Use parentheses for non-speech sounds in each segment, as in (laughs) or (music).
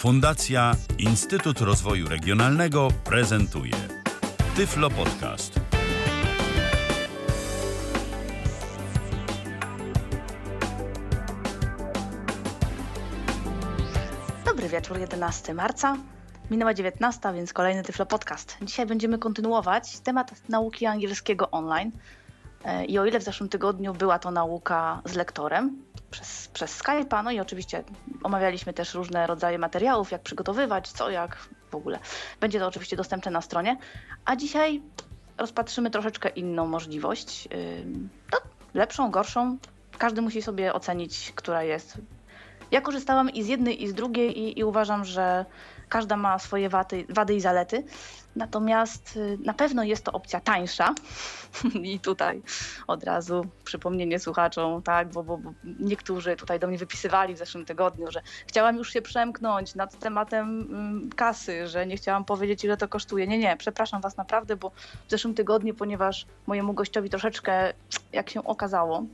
Fundacja Instytut Rozwoju Regionalnego prezentuje Tyflo Podcast. Dobry wieczór, 11 marca. Minęła 19, więc kolejny Tyflo Podcast. Dzisiaj będziemy kontynuować temat nauki angielskiego online. E, I o ile w zeszłym tygodniu była to nauka z lektorem przez, przez Skype'a, no i oczywiście omawialiśmy też różne rodzaje materiałów, jak przygotowywać, co, jak w ogóle. Będzie to oczywiście dostępne na stronie. A dzisiaj rozpatrzymy troszeczkę inną możliwość. No, lepszą, gorszą. Każdy musi sobie ocenić, która jest. Ja korzystałam i z jednej, i z drugiej, i, i uważam, że każda ma swoje wady, wady i zalety. Natomiast y, na pewno jest to opcja tańsza. (laughs) I tutaj od razu przypomnienie słuchaczom, tak, bo, bo, bo, niektórzy tutaj do mnie wypisywali w zeszłym tygodniu, że chciałam już się przemknąć nad tematem mm, kasy, że nie chciałam powiedzieć, ile to kosztuje. Nie, nie, przepraszam Was naprawdę, bo w zeszłym tygodniu, ponieważ mojemu gościowi troszeczkę, jak się okazało,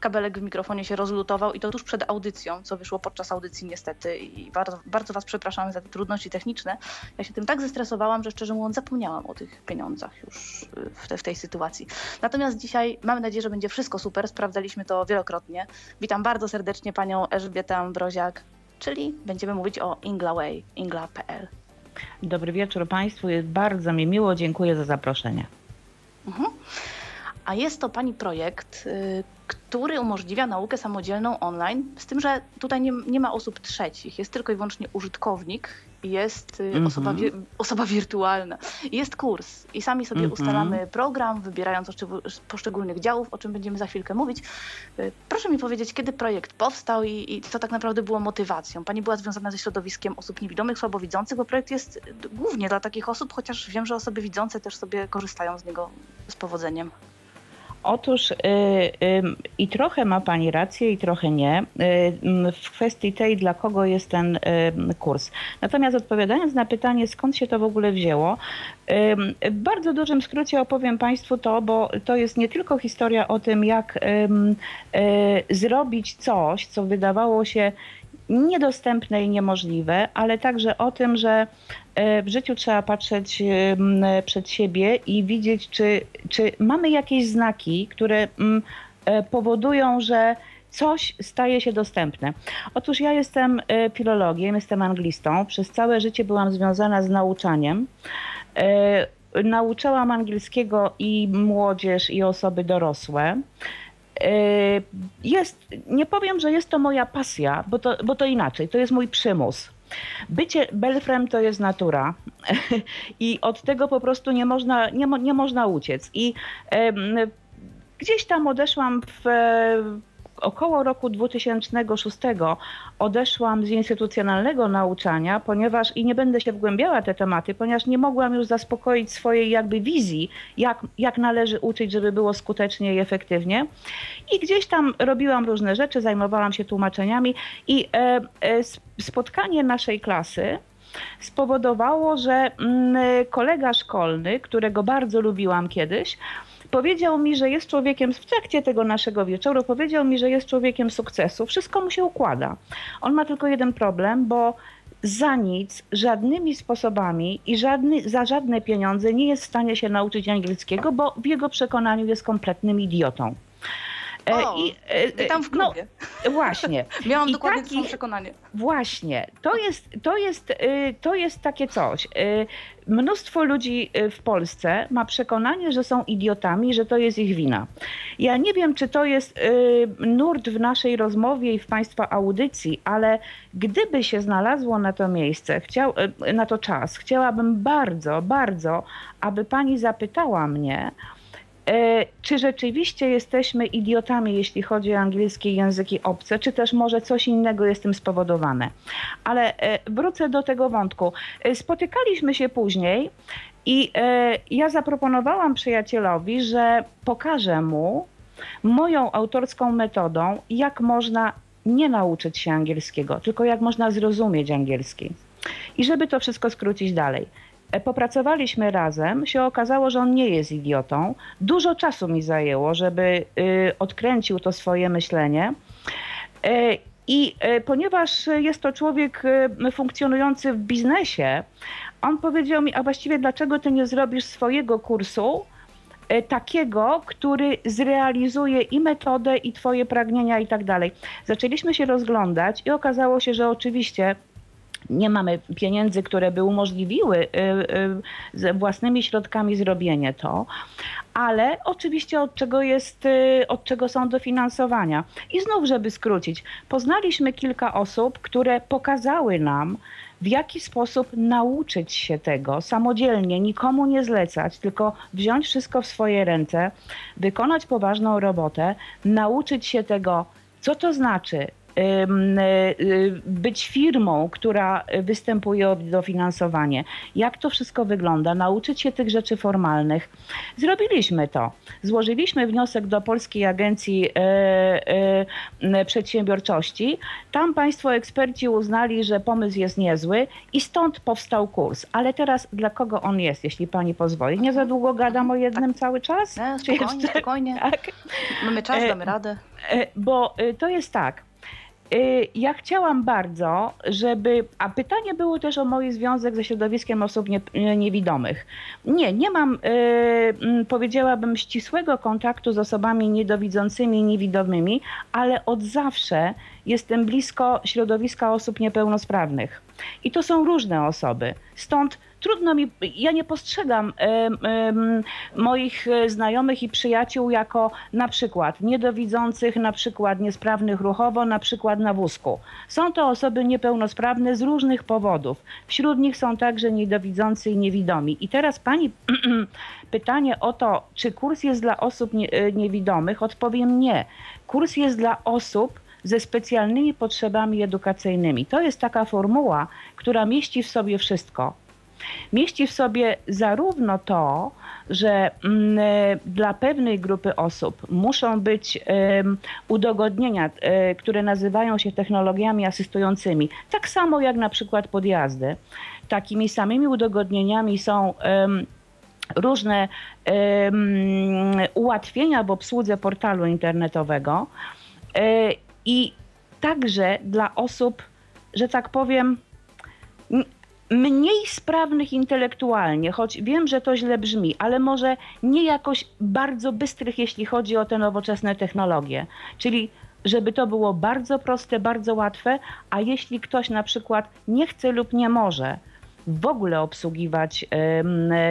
kabelek w mikrofonie się rozlutował i to tuż przed audycją, co wyszło podczas audycji niestety. I bardzo, bardzo Was przepraszam za te trudności techniczne. Ja się tym tak zestresowałam, że szczerze mówiąc zapomniałam o tych pieniądzach już w, te, w tej sytuacji. Natomiast dzisiaj mamy nadzieję, że będzie wszystko super. Sprawdzaliśmy to wielokrotnie. Witam bardzo serdecznie panią Elżbietę Ambroziak, czyli będziemy mówić o Inglaway, ingla.pl. Dobry wieczór Państwu, jest bardzo mi miło, dziękuję za zaproszenie. Mhm. A jest to Pani projekt, y, który umożliwia naukę samodzielną online, z tym, że tutaj nie, nie ma osób trzecich, jest tylko i wyłącznie użytkownik jest mm -hmm. osoba, osoba wirtualna. Jest kurs i sami sobie mm -hmm. ustalamy program, wybierając poszczególnych działów, o czym będziemy za chwilkę mówić. Y, proszę mi powiedzieć, kiedy projekt powstał i, i co tak naprawdę było motywacją? Pani była związana ze środowiskiem osób niewidomych, słabowidzących, bo projekt jest głównie dla takich osób, chociaż wiem, że osoby widzące też sobie korzystają z niego z powodzeniem. Otóż y, y, i trochę ma Pani rację, i trochę nie y, w kwestii tej, dla kogo jest ten kurs. Natomiast odpowiadając na pytanie, skąd się to w ogóle wzięło, w bardzo dużym skrócie opowiem Państwu to, bo to jest nie tylko historia o tym, jak zrobić coś, co wydawało się niedostępne i niemożliwe, ale także o tym, że e, w życiu trzeba patrzeć przed siebie i widzieć, czy, czy mamy jakieś znaki, które e, powodują, że coś staje się dostępne. Otóż ja jestem e, filologiem, jestem anglistą. Przez całe życie byłam związana z nauczaniem. Nauczałam angielskiego i młodzież, i osoby dorosłe. Yy, jest, nie powiem, że jest to moja pasja, bo to, bo to inaczej, to jest mój przymus. Bycie belfrem to jest natura (laughs) i od tego po prostu nie można, nie, nie można uciec. I gdzieś tam odeszłam w około roku 2006 odeszłam z instytucjonalnego nauczania, ponieważ i nie będę się wgłębiała te tematy, ponieważ nie mogłam już zaspokoić swojej jakby wizji, jak, jak należy uczyć, żeby było skutecznie i efektywnie. I gdzieś tam robiłam różne rzeczy, zajmowałam się tłumaczeniami i e, e, spotkanie naszej klasy spowodowało, że mm, kolega szkolny, którego bardzo lubiłam kiedyś, powiedział mi, że jest człowiekiem, w trakcie tego naszego wieczoru, powiedział mi, że jest człowiekiem sukcesu. Wszystko mu się układa. On ma tylko jeden problem, bo za nic, żadnymi sposobami i żadny, za żadne pieniądze nie jest w stanie się nauczyć angielskiego, bo w jego przekonaniu jest kompletnym idiotą. E, o, I, e, tam w no, klubie. No, właśnie. (laughs) Miałam I dokładnie taki, to przekonanie. Właśnie. To jest, to, jest, y, to jest takie coś. Y, mnóstwo ludzi y, w Polsce ma przekonanie, że są idiotami, że to jest ich wina. Ja nie wiem, czy to jest nurt w naszej rozmowie i w Państwa audycji, ale gdyby się znalazło na to miejsce, chciał, na to czas, chciałabym bardzo, bardzo, aby Pani zapytała mnie, E, czy rzeczywiście jesteśmy idiotami, jeśli chodzi o angielski języki obce, czy też może coś innego jest tym spowodowane. Ale e, wrócę do tego wątku. E, spotykaliśmy się później i ja zaproponowałam przyjacielowi, że pokażę mu moją autorską metodą, jak można nie nauczyć się angielskiego, tylko jak można zrozumieć angielski. I żeby to wszystko skrócić dalej. E, popracowaliśmy razem, się okazało, że on nie jest idiotą. Dużo czasu mi zajęło, żeby y, odkręcił to swoje myślenie. E, I ponieważ jest to człowiek funkcjonujący w biznesie, on powiedział mi, a właściwie dlaczego ty nie zrobisz swojego kursu takiego, który zrealizuje i metodę, i twoje pragnienia i tak dalej. Zaczęliśmy się rozglądać i okazało się, że oczywiście nie mamy pieniędzy, które by umożliwiły y, y, własnymi środkami zrobienie to, ale oczywiście od czego jest, y, od czego są dofinansowania. I znów, żeby skrócić, poznaliśmy kilka osób, które pokazały nam, w jaki sposób nauczyć się tego samodzielnie, nikomu nie zlecać, tylko wziąć wszystko w swoje ręce, wykonać poważną robotę, nauczyć się tego, co to znaczy być firmą, która występuje o dofinansowanie. Jak to wszystko wygląda? Nauczyć się tych rzeczy formalnych. Zrobiliśmy to. Złożyliśmy wniosek do Polskiej Agencji y, Przedsiębiorczości. Tam państwo eksperci uznali, że pomysł jest niezły i stąd powstał kurs. Ale teraz dla kogo on jest, jeśli pani pozwoli? Nie za długo gadam o jednym tak. cały czas? Nie, spokojnie, spokojnie. Tak? Mamy czas, damy radę. E, bo to jest tak. Y, ja chciałam bardzo, żeby. A pytanie było też o mój związek ze środowiskiem osób nie, niewidomych. Nie, nie mam, yy, powiedziałabym, ścisłego kontaktu z osobami niedowidzącymi niewidomymi, ale od zawsze jestem blisko środowiska osób niepełnosprawnych. I to są różne osoby. Stąd trudno mi, ja nie postrzegam moich e, znajomych i przyjaciół jako na przykład niedowidzących, na przykład niesprawnych ruchowo, na przykład na wózku. Są to osoby niepełnosprawne z różnych powodów. Wśród nich są także niedowidzący i niewidomi. I teraz pani (clears throat) pytanie o to, czy kurs jest dla osób nie, e, niewidomych, odpowiem nie. Kurs jest dla osób, ze specjalnymi potrzebami edukacyjnymi. To jest taka formuła, która mieści w sobie wszystko mieści w sobie zarówno to, że mm, e, dla pewnej grupy osób muszą być udogodnienia, e, które nazywają się technologiami asystującymi, tak samo jak na przykład podjazdy. Takimi samymi udogodnieniami są różne ułatwienia w obsłudze portalu internetowego e, i także dla osób, że tak powiem, mniej sprawnych intelektualnie, choć wiem, że to źle brzmi, ale może nie jakoś bardzo bystrych, jeśli chodzi o te nowoczesne technologie. Czyli żeby to było bardzo proste, bardzo łatwe, a jeśli ktoś na przykład nie chce lub nie może, w ogóle obsługiwać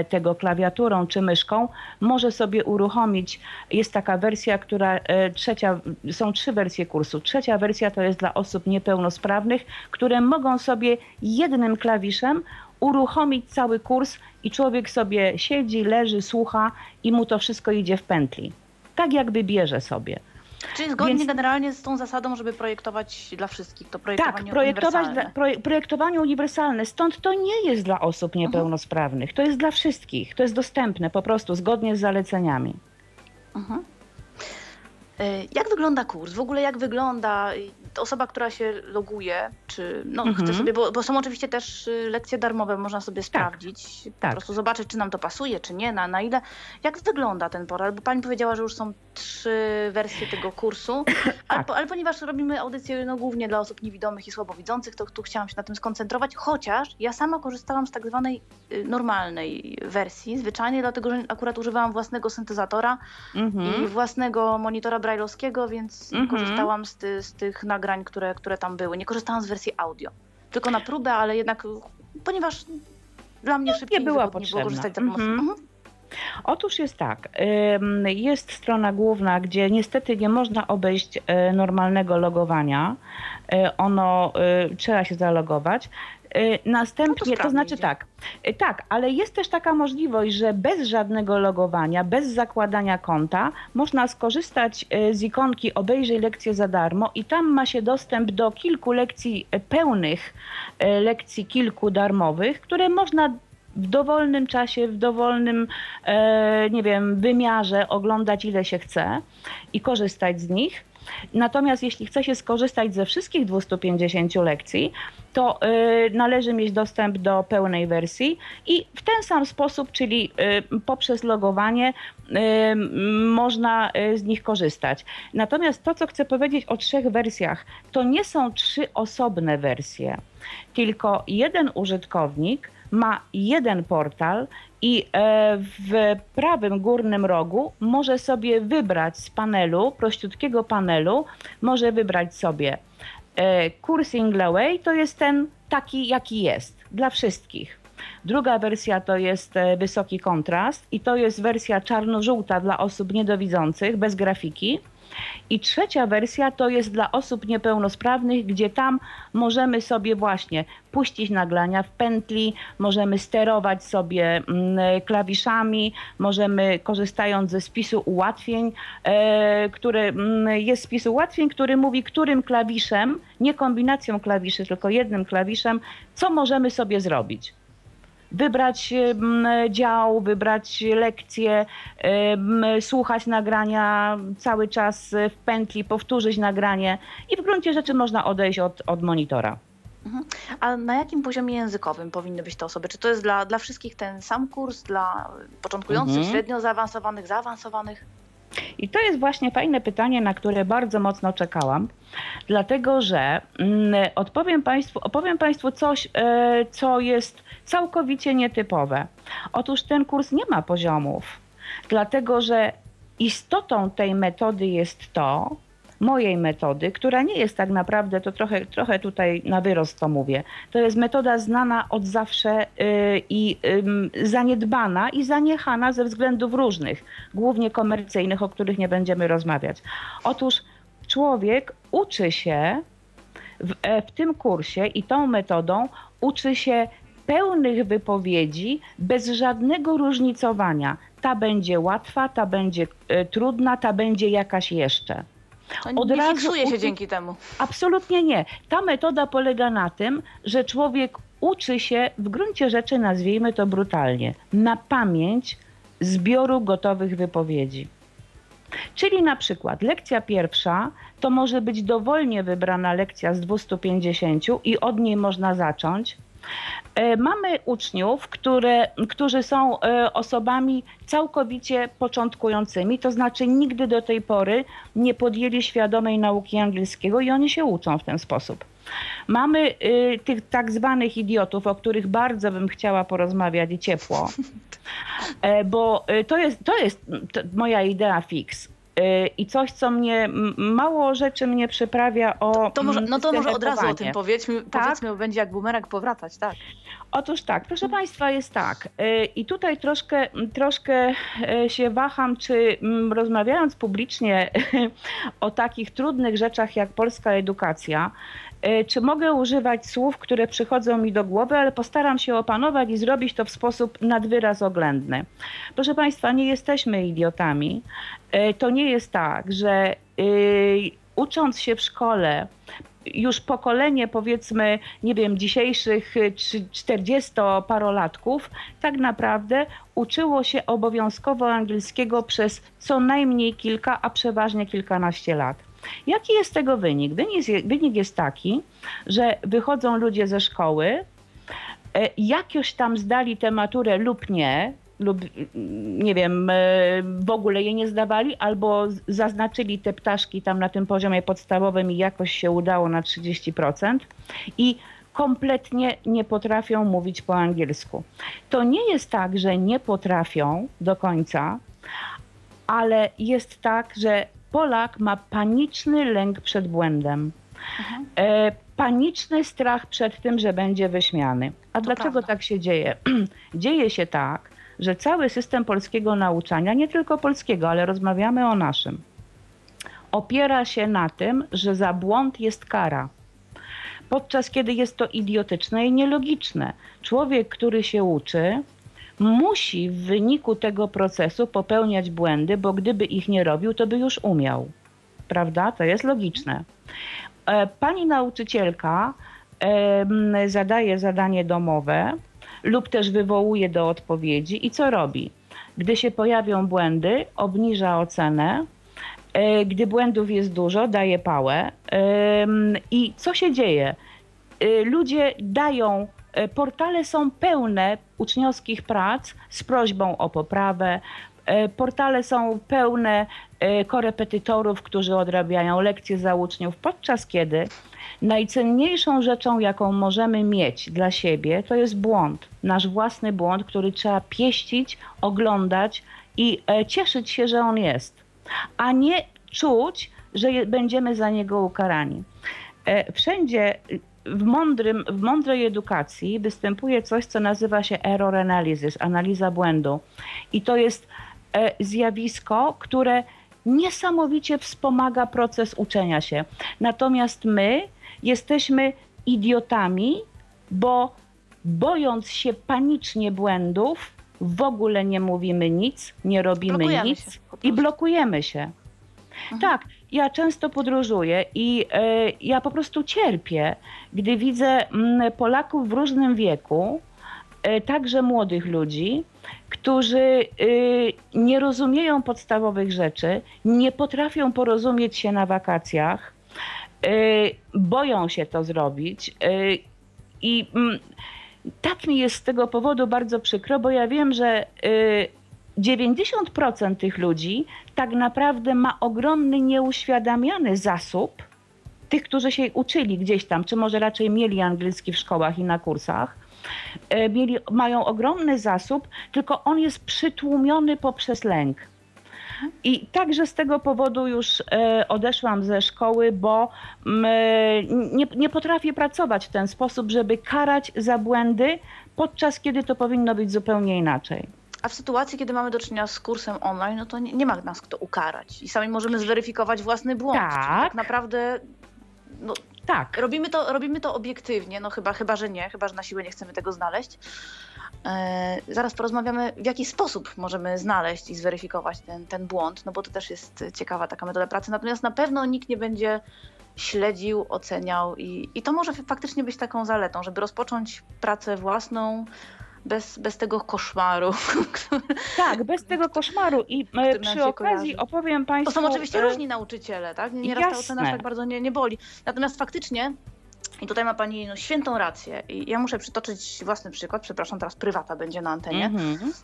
tego klawiaturą czy myszką, może sobie uruchomić. Jest taka wersja, która e, trzecia, są trzy wersje kursu. Trzecia wersja to jest dla osób niepełnosprawnych, które mogą sobie jednym klawiszem uruchomić cały kurs i człowiek sobie siedzi, leży, słucha i mu to wszystko idzie w pętli. Tak jakby bierze sobie. Czyli zgodnie Więc... generalnie z tą zasadą, żeby projektować dla wszystkich, to projektowanie tak, projektować uniwersalne. Dla, projektowanie uniwersalne. Stąd to nie jest dla osób mhm. niepełnosprawnych. To jest dla wszystkich. To jest dostępne po prostu zgodnie z zaleceniami. Mhm. E, jak wygląda kurs? W ogóle jak wygląda osoba, która się loguje, czy no, mhm. chce sobie, bo, bo, są oczywiście też y, lekcje darmowe, można sobie tak. sprawdzić, po tak. prostu zobaczyć, czy nam to pasuje, czy nie, na, na ile. Jak wygląda ten portal? Bo pani powiedziała, że już są trzy wersje tego kursu, (coughs) tak. ale, ale, ponieważ robimy audycję no, głównie dla osób niewidomych i słabowidzących, to tu chciałam się na tym skoncentrować, chociaż ja sama korzystałam z tak zwanej y, normalnej wersji, zwyczajnie, dlatego, że akurat używałam własnego syntezatora mhm. i własnego monitora brailleowskiego, więc mhm. korzystałam z, ty, z tych nagrań które, które tam były. Nie korzystałam z wersji audio. Tylko na próbę, ale jednak, ponieważ dla mnie no, szybciej nie była potrzebna. było korzystać z mhm. Otóż jest tak, jest strona główna, gdzie niestety nie można obejść e, normalnego logowania. E, ono e, trzeba się zalogować. Następnie, no to, to, znaczy idzie. tak, tak, ale jest też taka możliwość, że bez żadnego logowania, bez zakładania konta, można skorzystać z ikonki obejrzyj lekcję za darmo i tam ma się dostęp do kilku lekcji pełnych, lekcji kilku darmowych, które można w dowolnym czasie, w dowolnym, e, nie wiem, wymiarze oglądać ile się chce i korzystać z nich. Natomiast jeśli chce się skorzystać ze wszystkich 250 lekcji, to y, należy mieć dostęp do pełnej wersji i w ten sam sposób, czyli y, poprzez logowanie, można z nich korzystać. Natomiast to, co chcę powiedzieć o trzech wersjach, to nie są trzy osobne wersje, tylko jeden użytkownik ma jeden portal i e, w prawym górnym rogu może sobie wybrać z panelu, prościutkiego panelu, może wybrać sobie e, kurs Inglaway, to jest ten taki, jaki jest dla wszystkich. Druga wersja to jest e, wysoki kontrast i to jest wersja czarno-żółta dla osób niedowidzących, bez grafiki. I trzecia wersja to jest dla osób niepełnosprawnych, gdzie tam możemy sobie właśnie puścić nagrania w pętli, możemy sterować sobie mm, klawiszami, możemy korzystając ze spisu ułatwień, e, który mm, jest spis ułatwień, który mówi, którym klawiszem, nie kombinacją klawiszy, tylko jednym klawiszem, co możemy sobie zrobić wybrać dział, wybrać lekcje, słuchać nagrania cały czas w pętli, powtórzyć nagranie i w gruncie rzeczy można odejść od, od monitora. Mhm. A na jakim poziomie językowym powinny być te osoby? Czy to jest dla, dla wszystkich ten sam kurs, dla początkujących, mhm. średnio zaawansowanych, zaawansowanych? I to jest właśnie fajne pytanie, na które bardzo mocno czekałam, dlatego że mm, odpowiem Państwu, opowiem Państwu coś, e, co jest całkowicie nietypowe. Otóż ten kurs nie ma poziomów, dlatego że istotą tej metody jest to, mojej metody, która nie jest tak naprawdę, to trochę, trochę tutaj na wyrost to mówię, to jest metoda znana od zawsze yy, i yy, zaniedbana i zaniechana ze względów różnych, głównie komercyjnych, o których nie będziemy rozmawiać. Otóż człowiek uczy się w, e, w tym kursie i tą metodą uczy się pełnych wypowiedzi bez żadnego różnicowania. Ta będzie łatwa, ta będzie y, trudna, ta będzie jakaś jeszcze. Od nie razu fiksuje się dzięki temu. Absolutnie nie. Ta metoda polega na tym, że człowiek uczy się, w gruncie rzeczy nazwijmy to brutalnie, na pamięć zbioru gotowych wypowiedzi. Czyli na przykład lekcja pierwsza to może być dowolnie wybrana lekcja z 250 i od niej można zacząć. E, mamy uczniów, które, którzy są e, osobami całkowicie początkującymi, to znaczy nigdy do tej pory nie podjęli świadomej nauki angielskiego i oni się uczą w ten sposób. Mamy y, tych tak zwanych idiotów, o których bardzo bym chciała porozmawiać i ciepło, (laughs) e, bo to jest, to jest moja idea fix. Y, I coś, co mnie, mało rzeczy mnie przyprawia o. To, to może, no to może od razu o tym powiedzmy, tak? powiedzmy, bo będzie jak bumerang powracać, tak? Otóż tak, proszę Państwa, jest tak. Y, I tutaj troszkę, troszkę y, się waham, czy rozmawiając publicznie (laughs) o takich trudnych rzeczach jak polska edukacja, czy mogę używać słów, które przychodzą mi do głowy, ale postaram się opanować i zrobić to w sposób nadwyraz oględny. Proszę Państwa, nie jesteśmy idiotami. E, to nie jest tak, że e, ucząc się w szkole, już pokolenie, powiedzmy, nie wiem, dzisiejszych 40-parolatków, tak naprawdę uczyło się obowiązkowo angielskiego przez co najmniej kilka, a przeważnie kilkanaście lat. Jaki jest tego wynik? Wynik jest taki, że wychodzą ludzie ze szkoły, e, jakoś tam zdali tę maturę lub nie, lub nie wiem, e, w ogóle jej nie zdawali, albo zaznaczyli te ptaszki tam na tym poziomie podstawowym i jakoś się udało na 30% i kompletnie nie potrafią mówić po angielsku. To nie jest tak, że nie potrafią do końca, ale jest tak, że Polak ma paniczny lęk przed błędem. Mhm. E, paniczny strach przed tym, że będzie wyśmiany. A to dlaczego prawda. tak się dzieje? (clears throat) dzieje się tak, że cały system polskiego nauczania, nie tylko polskiego, ale rozmawiamy o naszym, opiera się na tym, że za błąd jest kara. Podczas kiedy jest to idiotyczne i nielogiczne. Człowiek, który się uczy, musi w wyniku tego procesu popełniać błędy, bo gdyby ich nie robił, to by już umiał. Prawda? To jest logiczne. E, pani nauczycielka zadaje zadanie domowe lub też wywołuje do odpowiedzi i co robi? Gdy się pojawią błędy, obniża ocenę, e, gdy błędów jest dużo, daje pałę. I co się dzieje? E, ludzie dają, portale są pełne uczniowskich prac z prośbą o poprawę. Portale są pełne korepetytorów, którzy odrabiają lekcje za uczniów, podczas kiedy Najcenniejszą rzeczą, jaką możemy mieć dla siebie, to jest błąd. Nasz własny błąd, który trzeba pieścić, oglądać i e, cieszyć się, że on jest, a nie czuć, że będziemy za niego ukarani. E, wszędzie w, mądrym, w mądrej edukacji występuje coś, co nazywa się error analysis, analiza błędu. I to jest e, zjawisko, które niesamowicie wspomaga proces uczenia się. Natomiast my jesteśmy idiotami, bo bojąc się panicznie błędów, w ogóle nie mówimy nic, nie robimy blokujemy nic i blokujemy się. Mhm. Tak, ja często podróżuję i y, ja po prostu cierpię, gdy widzę y, Polaków w różnym wieku, y, także młodych ludzi, którzy nie rozumieją podstawowych rzeczy, nie potrafią porozumieć się na wakacjach, Y, boją się to zrobić. Y, I mm, tak mi jest z tego powodu bardzo przykro, bo ja wiem, że 90% y, tych ludzi tak naprawdę ma ogromny nieuświadamiany zasób tych, którzy się uczyli gdzieś tam, czy może raczej mieli angielski w szkołach i na kursach. Mieli, mają ogromny zasób, tylko on jest przytłumiony poprzez lęk. I także z tego powodu już e, odeszłam ze szkoły, bo nie, nie potrafię pracować w ten sposób, żeby karać za błędy, podczas kiedy to powinno być zupełnie inaczej. A w sytuacji, kiedy mamy do czynienia z kursem online, no to nie, nie ma nas kto ukarać i sami możemy zweryfikować własny błąd. Tak, tak naprawdę no, tak. Robimy to, robimy to obiektywnie, no chyba, chyba, że nie, chyba, że na siłę nie chcemy tego znaleźć. E, zaraz porozmawiamy, w jaki sposób możemy znaleźć i zweryfikować ten, ten błąd, no bo to też jest ciekawa taka metoda pracy. Natomiast na pewno nikt nie będzie śledził, oceniał i, i to może faktycznie być taką zaletą, żeby rozpocząć pracę własną, bez, bez tego koszmaru. (laughs) Tak, bez tego koszmaru. I e, przy okazji kojarzy. opowiem Państwu... To są oczywiście e... różni nauczyciele, tak? Nieraz Jasne. ta ocena tak bardzo nie, nie boli. Natomiast faktycznie i tutaj ma Pani no, świętą rację. I ja muszę przytoczyć własny przykład. Przepraszam, teraz prywata będzie na antenie. Mm -hmm.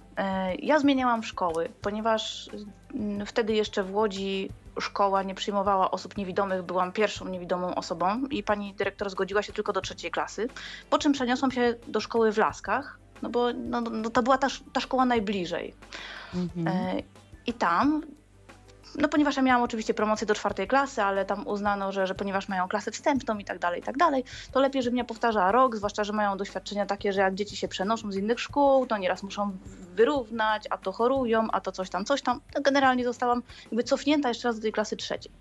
Ja zmieniałam szkoły, ponieważ mm, wtedy jeszcze w Łodzi szkoła nie przyjmowała osób niewidomych. Byłam pierwszą niewidomą osobą i pani dyrektor zgodziła się tylko do trzeciej klasy. Po czym przeniosłam się do szkoły w Laskach, no bo no, no to była ta, ta szkoła najbliżej. Mm -hmm. I tam no ponieważ ja miałam oczywiście promocję do czwartej klasy, ale tam uznano, że, że ponieważ mają klasę wstępną i tak dalej, i tak dalej, to lepiej, żeby mnie powtarzała rok, zwłaszcza, że mają doświadczenia takie, że jak dzieci się przenoszą z innych szkół, to nieraz muszą wyrównać, a to chorują, a to coś tam, coś tam. To generalnie zostałam jakby cofnięta jeszcze raz do tej klasy trzeciej.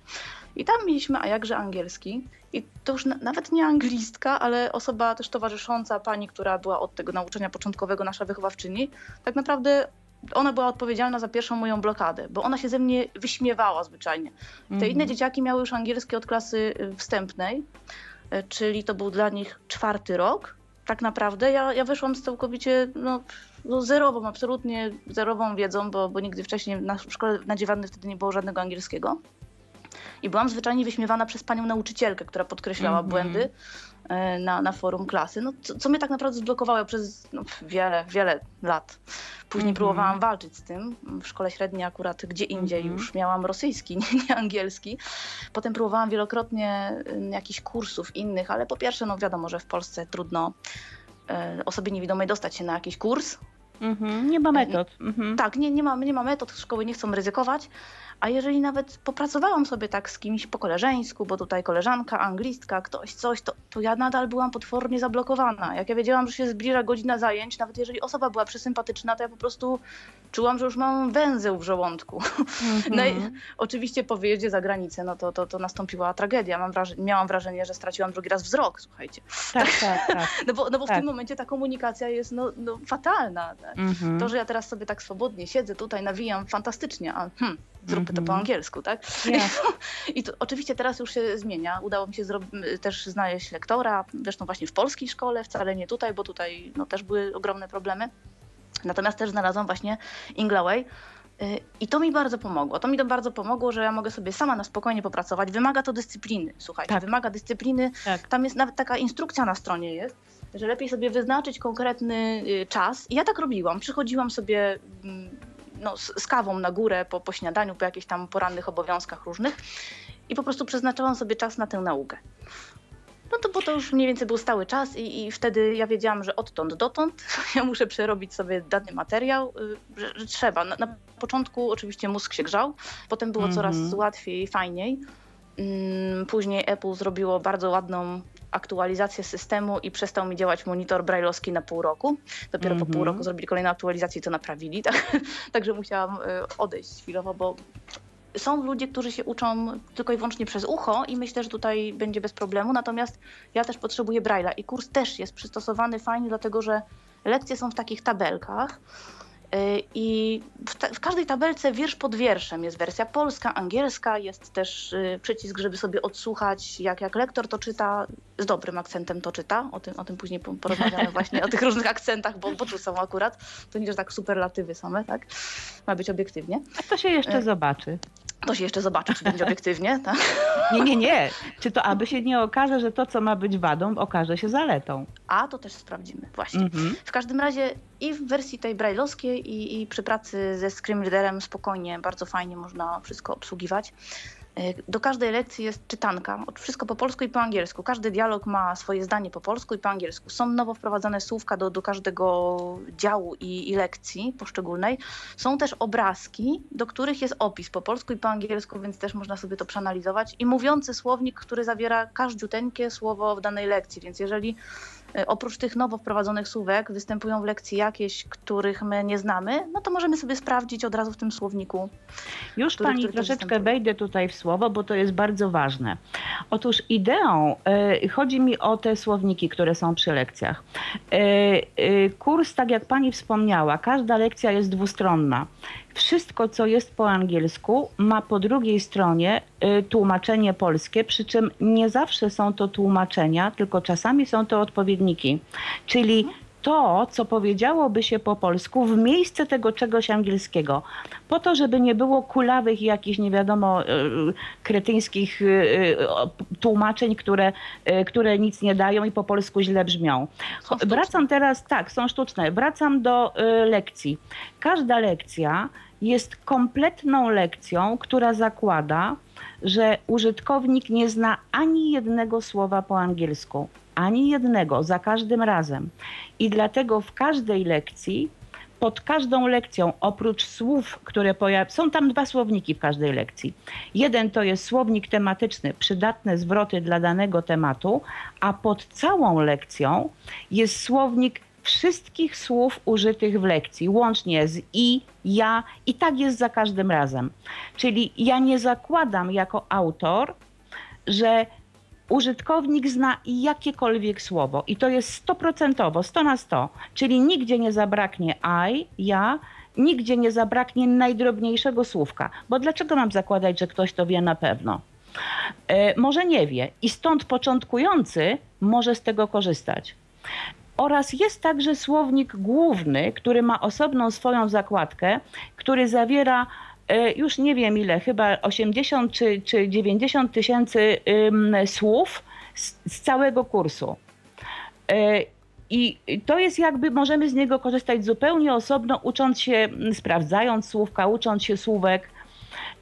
I tam mieliśmy, a jakże angielski, i to już na, nawet nie anglistka, ale osoba też towarzysząca, pani, która była od tego nauczania początkowego, nasza wychowawczyni, tak naprawdę ona była odpowiedzialna za pierwszą moją blokadę, bo ona się ze mnie wyśmiewała zwyczajnie. Te mm -hmm. inne dzieciaki miały już angielskie od klasy y, wstępnej, y, czyli to był dla nich czwarty rok. Tak naprawdę ja, ja wyszłam z całkowicie no, no zerową, absolutnie zerową wiedzą, bo, bo nigdy wcześniej na szkole nadziewanej wtedy nie było żadnego angielskiego. I byłam zwyczajnie wyśmiewana przez panią nauczycielkę, która podkreślała mm -hmm. błędy e, na, na forum klasy, no, co, co mnie tak naprawdę zblokowało przez no, wiele, wiele lat. Później mm -hmm. próbowałam walczyć z tym. W szkole średniej akurat gdzie indziej mm -hmm. już miałam rosyjski, (laughs) nie, nie, angielski. Potem próbowałam wielokrotnie jakichś kursów innych, ale po pierwsze, no wiadomo, że w Polsce trudno e, osobie niewidomej dostać się na jakiś kurs. Mm -hmm. Nie ma metod. Mhm. Tak, nie, nie, ma, nie ma metod, szkoły nie chcą ryzykować. A jeżeli nawet popracowałam sobie tak z kimś po koleżeńsku, bo tutaj koleżanka, anglistka, ktoś, coś, to, to ja nadal byłam potwornie zablokowana. Jak ja wiedziałam, że się zbliża godzina zajęć, nawet jeżeli osoba była przesympatyczna, to ja po prostu czułam, że już mam węzeł w żołądku. Mm (laughs) -hmm. No i mhm. oczywiście po wyjeździe za granicę, no to, to, to nastąpiła tragedia. Mam wrażenie, miałam wrażenie, że straciłam drugi raz wzrok, słuchajcie. Tak, tak, tak. (laughs) No bo, no bo tak. w tym momencie ta komunikacja jest no, no fatalna. Tak? Mhm. To, że ja teraz sobie tak swobodnie siedzę tutaj, nawijam fantastycznie, a hmm, zróbmy to po mhm. angielsku, tak? Yeah. I to oczywiście teraz już się zmienia. Udało mi się też znaleźć lektora, zresztą właśnie w polskiej szkole, wcale nie tutaj, bo tutaj no, też były ogromne problemy. Natomiast też znalazłam właśnie Inglaway, y, i to mi bardzo pomogło. To mi to bardzo pomogło, że ja mogę sobie sama na spokojnie popracować. Wymaga to dyscypliny, słuchajcie, tak. wymaga dyscypliny. Tak. Tam jest nawet taka instrukcja na stronie jest, że lepiej sobie wyznaczyć konkretny y, czas. I ja tak robiłam. Przychodziłam sobie mm, no, z, z kawą na górę po, po śniadaniu, po jakichś tam porannych obowiązkach różnych i po prostu przeznaczałam sobie czas na tę naukę. No to bo to już mniej więcej był stały czas i, i wtedy ja wiedziałam, że odtąd dotąd (laughs) ja muszę przerobić sobie dany materiał, y, że, że trzeba. Na, na, początku oczywiście mózg się grzał, potem było mm -hmm. coraz łatwiej, fajniej. Mm, później Apple zrobiło bardzo ładną aktualizację systemu i przestał mi działać monitor brailleowski na pół roku. Dopiero mm -hmm. po pół mhm. roku zrobili kolejną aktualizację i to naprawili. Tak? (laughs) Także musiałam y, odejść chwilowo, bo są ludzie, którzy się uczą tylko i wyłącznie przez ucho i myślę, że tutaj będzie bez problemu. Natomiast ja też potrzebuję Braille'a i kurs też jest przystosowany fajnie, dlatego że lekcje są w takich tabelkach. Y, I w, ta, w, każdej tabelce wiersz pod wierszem jest wersja polska, angielska, jest też y, przycisk, żeby sobie odsłuchać, jak, jak lektor to czyta, z dobrym akcentem to czyta. O tym, o tym później porozmawiamy (laughs) właśnie, o tych różnych akcentach, bo, bo tu są akurat. To nie, że tak superlatywy same, tak? Ma być obiektywnie. A to się jeszcze y, zobaczy. To się jeszcze zobaczy, czy będzie obiektywnie, tak? (laughs) Nie, nie, nie. Czy to aby się nie okaże, że to, co ma być wadą, okaże się zaletą. A to też sprawdzimy, właśnie. Mhm. W każdym razie i w wersji tej brailleowskiej i, i przy pracy ze Screen Readerem spokojnie, bardzo fajnie można wszystko obsługiwać. E, do każdej lekcji jest czytanka, wszystko po polsku i po angielsku. Każdy dialog ma swoje zdanie po polsku i po angielsku. Są nowo wprowadzane słówka do, do każdego działu i, i lekcji poszczególnej. Są też obrazki, do których jest opis po polsku i po angielsku, więc też można sobie to przeanalizować. I mówiący słownik, który zawiera każdziuteńkie słowo w danej lekcji. Więc jeżeli oprócz tych nowo wprowadzonych słówek występują w lekcji jakieś, których my nie znamy, no to możemy sobie sprawdzić od razu w tym słowniku. Już który, pani który troszeczkę wejdę tutaj w słowo, bo to jest bardzo ważne. Otóż ideą, y, chodzi mi o te słowniki, które są przy lekcjach. Y, y, kurs, tak jak pani wspomniała, każda lekcja jest dwustronna. Wszystko, co jest po angielsku, ma po drugiej stronie y, tłumaczenie polskie, przy czym nie zawsze są to tłumaczenia, tylko czasami są to odpowiedniki. Czyli to, co powiedziałoby się po polsku w miejsce tego czegoś angielskiego. Po to, żeby nie było kulawych jakichś nie wiadomo y, kretyńskich y, tłumaczeń, które, które nic nie dają i po polsku źle brzmią. Wracam teraz, tak, są sztuczne. Wracam do lekcji. Każda lekcja jest kompletną lekcją, która zakłada, że użytkownik nie zna ani jednego słowa po angielsku. Ani jednego, za każdym razem. I dlatego w każdej lekcji, pod każdą lekcją, oprócz słów, które pojawiają, są tam dwa słowniki w każdej lekcji. Jeden to jest słownik tematyczny, przydatne zwroty dla danego tematu, a pod całą lekcją jest słownik wszystkich słów użytych w lekcji, łącznie z i, ja i tak jest za każdym razem. Czyli ja nie zakładam jako autor, że użytkownik zna jakiekolwiek słowo i to jest stoprocentowo, 100 na 100, czyli nigdzie nie zabraknie I, ja, nigdzie nie zabraknie najdrobniejszego słówka, bo dlaczego mam zakładać, że ktoś to wie na pewno? E, może nie wie i stąd początkujący może z tego korzystać. Oraz jest także słownik główny, który ma osobną swoją zakładkę, który zawiera e, już nie wiem ile, chyba 80 czy, czy 90 tysięcy słów z, z całego kursu. E, I to jest jakby, możemy z niego korzystać zupełnie osobno, ucząc się, sprawdzając słówka, ucząc się słówek.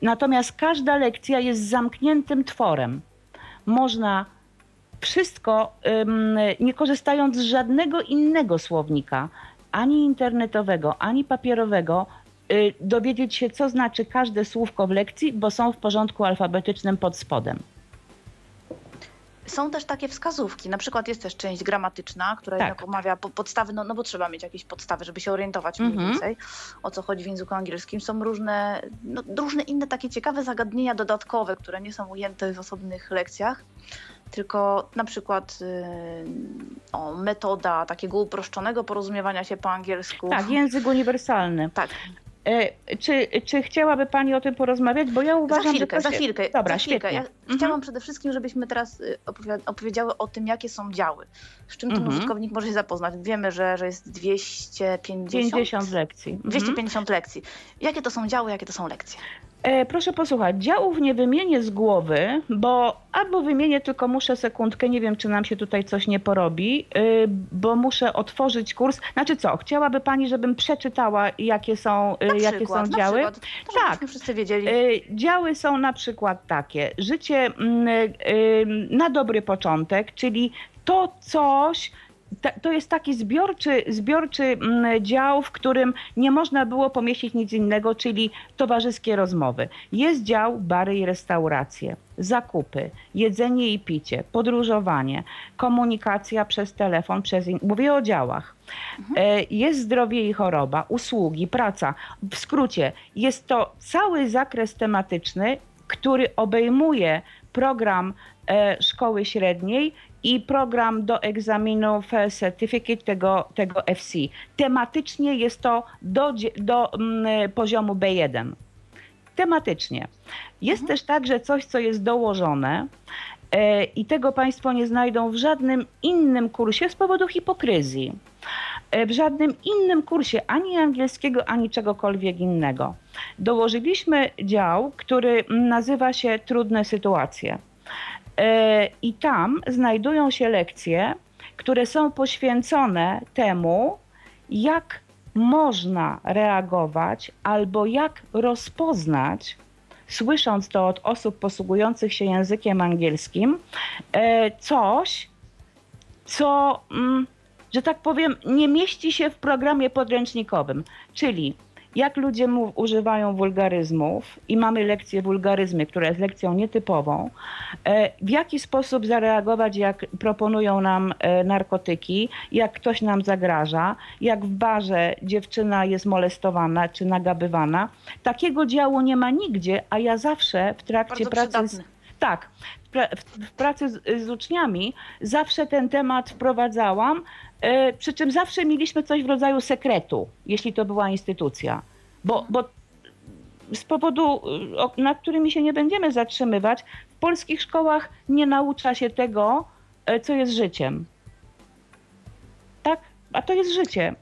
Natomiast każda lekcja jest zamkniętym tworem. Można wszystko nie korzystając z żadnego innego słownika, ani internetowego, ani papierowego, y, dowiedzieć się, co znaczy każde słówko w lekcji, bo są w porządku alfabetycznym pod spodem. Są też takie wskazówki, na przykład jest też część gramatyczna, która Tak. jednak omawia po- podstawy, no, no bo trzeba mieć jakieś podstawy, żeby się orientować mniej Mhm. więcej, o co chodzi w języku angielskim. Są różne, no, różne inne takie ciekawe zagadnienia dodatkowe, które nie są ujęte w osobnych lekcjach, tylko na przykład y, o, metoda takiego uproszczonego porozumiewania się po angielsku. Tak, język uniwersalny. Tak, Czy, czy chciałaby Pani o tym porozmawiać? Bo ja uważam, za chwilkę, że to za się... chwilkę. Dobra, za chwilkę. Ja Mhm. chciałam przede wszystkim, żebyśmy teraz y, opowi- opowiedziały o tym, jakie są działy. Z czym ten Mhm. użytkownik może się zapoznać. Wiemy, że, że jest 250, 50 lekcji. Mhm. 250 lekcji. Jakie to są działy, jakie to są lekcje? E, proszę posłuchać, działów nie wymienię z głowy, bo albo wymienię, tylko muszę sekundkę, nie wiem, czy nam się tutaj coś nie porobi, y, bo muszę otworzyć kurs. Znaczy co, chciałaby Pani, żebym przeczytała, jakie są, Na jakie przykład, są na działy? Przykład, to Tak. wszyscy wiedzieli. Działy są na przykład takie: życie mm, na dobry początek, czyli to coś. To jest taki zbiorczy, zbiorczy mm, dział, w którym nie można było pomieścić nic innego, czyli towarzyskie rozmowy. Jest dział bary i restauracje, zakupy, jedzenie i picie, podróżowanie, komunikacja przez telefon, przez. in- Mówię o działach. E, Jest zdrowie i choroba, usługi, praca. W skrócie, jest to cały zakres tematyczny, który obejmuje program e, szkoły średniej i program do egzaminów e, certificate tego, tego FC. Tematycznie jest to do, do mm, poziomu B1. Tematycznie. Jest też także coś, co jest dołożone e, i tego Państwo nie znajdą w żadnym innym kursie z powodu hipokryzji. E, W żadnym innym kursie, ani angielskiego, ani czegokolwiek innego. Dołożyliśmy dział, który nazywa się Trudne sytuacje. E, I tam znajdują się lekcje, które są poświęcone temu, jak można reagować albo jak rozpoznać, słysząc to od osób posługujących się językiem angielskim, e, coś, co, mm, że tak powiem, nie mieści się w programie podręcznikowym. Czyli jak ludzie mów, używają wulgaryzmów i mamy lekcję wulgaryzmy, która jest lekcją nietypową, e, w jaki sposób zareagować, jak proponują nam e, narkotyki, jak ktoś nam zagraża, jak w barze dziewczyna jest molestowana czy nagabywana. Takiego działu nie ma nigdzie, a ja zawsze w trakcie Bardzo pracy przydatny. tak, w, pra- w, w pracy z, z uczniami zawsze ten temat wprowadzałam, przy czym zawsze mieliśmy coś w rodzaju sekretu, jeśli to była instytucja. Bo, bo z powodu, nad którymi się nie będziemy zatrzymywać, w polskich szkołach nie naucza się tego, e, co jest życiem. Tak? A to jest życie.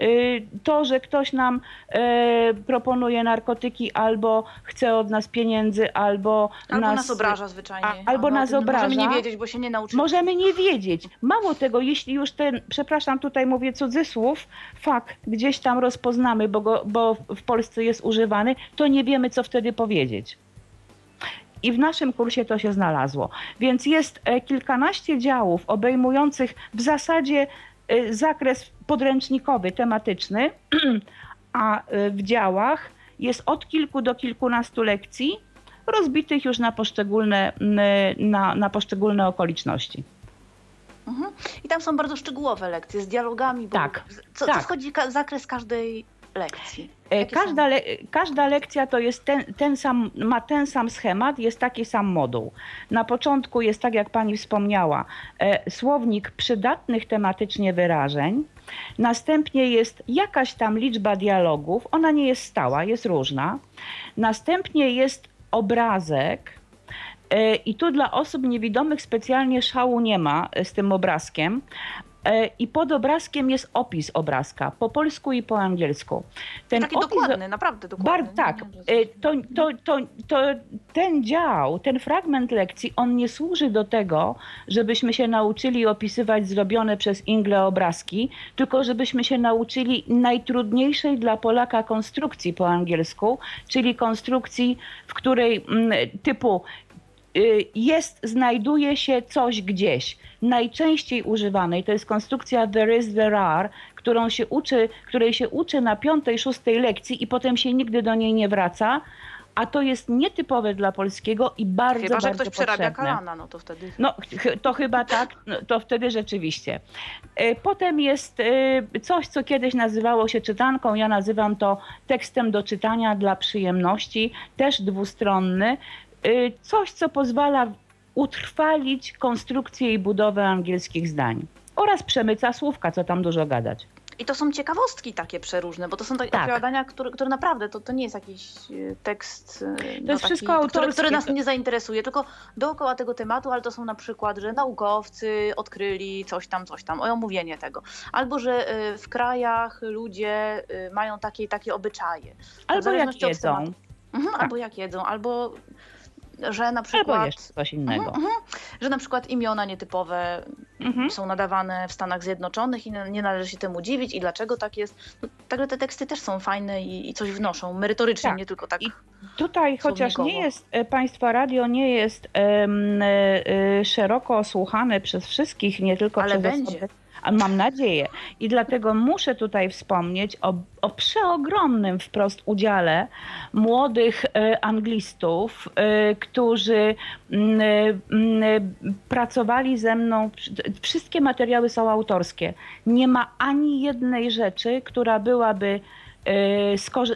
Y, To, że ktoś nam e, proponuje narkotyki albo chce od nas pieniędzy, albo, Albo nas, obraża zwyczajnie. a- albo nas tym Możemy obraża. nie wiedzieć, bo się nie nauczyli. Możemy nie wiedzieć. Mało tego, jeśli już ten, przepraszam, tutaj mówię cudzysłów, fakt gdzieś tam rozpoznamy, bo, go, bo w Polsce jest używany, to nie wiemy, co wtedy powiedzieć. I w naszym kursie to się znalazło. Więc jest e, kilkanaście działów obejmujących w zasadzie zakres podręcznikowy, tematyczny, (clears throat) a e, w działach jest od kilku do kilkunastu lekcji, rozbitych już na poszczególne, m, na, na poszczególne okoliczności. Mhm. I tam są bardzo szczegółowe lekcje z dialogami. Bo Tak, Co, tak. co wchodzi ka- zakres każdej lekcji? E, Każda, le, każda lekcja to jest ten, ten sam, ma ten sam schemat, jest taki sam moduł. Na początku jest tak, jak pani wspomniała, e, słownik przydatnych tematycznie wyrażeń. Następnie jest jakaś tam liczba dialogów, ona nie jest stała, jest różna. Następnie jest obrazek. e, I tu dla osób niewidomych specjalnie szału nie ma e, z tym obrazkiem. E, I pod obrazkiem jest opis obrazka po polsku i po angielsku. Ten Taki opis dokładny, naprawdę dokładny. Bar, tak, y, to, to, to, to ten dział, ten fragment lekcji, on nie służy do tego, żebyśmy się nauczyli opisywać zrobione przez Ingle obrazki, tylko żebyśmy się nauczyli najtrudniejszej dla Polaka konstrukcji po angielsku, czyli konstrukcji, w której mm, typu jest, znajduje się coś gdzieś. Najczęściej używanej to jest konstrukcja there is, there are, którą się uczy, której się uczy na piątej, szóstej lekcji i potem się nigdy do niej nie wraca, a to jest nietypowe dla polskiego i bardzo, Chyba, że bardzo ktoś przerabia potrzebne. kalana, no to wtedy... No, to chyba tak, no, to wtedy rzeczywiście. E, Potem jest e, coś, co kiedyś nazywało się czytanką. Ja nazywam to tekstem do czytania dla przyjemności, też dwustronny. E, Coś, co pozwala utrwalić konstrukcję i budowę angielskich zdań. Oraz przemyca słówka, co tam dużo gadać. I to są ciekawostki takie przeróżne, bo to są takie Tak. opowiadania, które, które naprawdę, to, to nie jest jakiś e, tekst, e, no, jest taki, który, który nas nie zainteresuje, tylko dookoła tego tematu, ale to są na przykład, że naukowcy odkryli coś tam, coś tam, o omówienie tego. Albo, że w krajach ludzie mają takie i takie obyczaje. Albo jak jedzą. Mhm, Tak. Albo jak jedzą, albo że na albo przykład... jeszcze coś innego. Mhm, mhm. Że na przykład imiona nietypowe Mhm. są nadawane w Stanach Zjednoczonych i nie należy się temu dziwić i dlaczego tak jest. No, także te teksty też są fajne i, i coś wnoszą, merytorycznie, Tak. nie tylko tak. I Tutaj, chociaż nie jest, e, Państwa radio nie jest e, e, szeroko słuchane przez wszystkich, nie tylko Ale przez będzie. osoby, mam nadzieję. I dlatego muszę tutaj wspomnieć o, o przeogromnym wprost udziale młodych e, anglistów, e, którzy mm, mm, pracowali ze mną. Wszystkie materiały są autorskie. Nie ma ani jednej rzeczy, która byłaby e,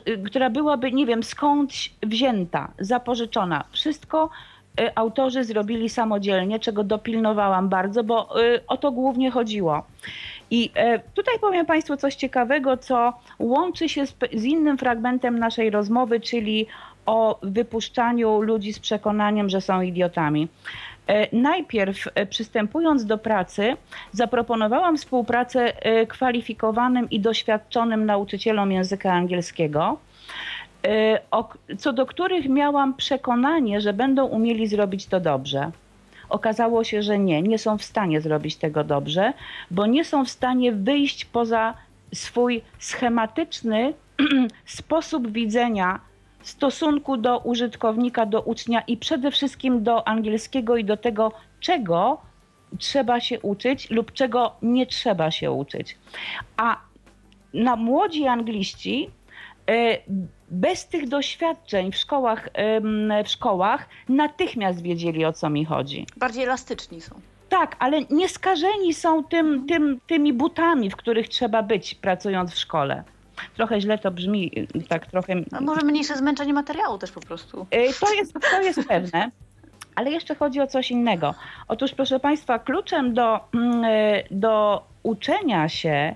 e, która byłaby, nie wiem, skądś wzięta, zapożyczona. Wszystko e, autorzy zrobili samodzielnie, czego dopilnowałam bardzo, bo e, o to głównie chodziło. I e, tutaj powiem Państwu coś ciekawego, co łączy się z, z innym fragmentem naszej rozmowy, czyli o wypuszczaniu ludzi z przekonaniem, że są idiotami. Najpierw przystępując do pracy, zaproponowałam współpracę kwalifikowanym i doświadczonym nauczycielom języka angielskiego, co do których miałam przekonanie, że będą umieli zrobić to dobrze. Okazało się, że nie, nie są w stanie zrobić tego dobrze, bo nie są w stanie wyjść poza swój schematyczny (clears throat) sposób widzenia stosunku do użytkownika, do ucznia i przede wszystkim do angielskiego i do tego, czego trzeba się uczyć lub czego nie trzeba się uczyć. A na młodzi angliści e, bez tych doświadczeń w szkołach, w szkołach natychmiast wiedzieli o co mi chodzi. Bardziej elastyczni są. Tak, ale nie skażeni są tym, tym, tymi butami, w których trzeba być pracując w szkole. Trochę źle to brzmi, tak trochę. A może mniejsze zmęczenie materiału też po prostu. Y, To jest, to jest pewne. Ale jeszcze chodzi o coś innego. Otóż, proszę Państwa, kluczem do, mm, y, do uczenia się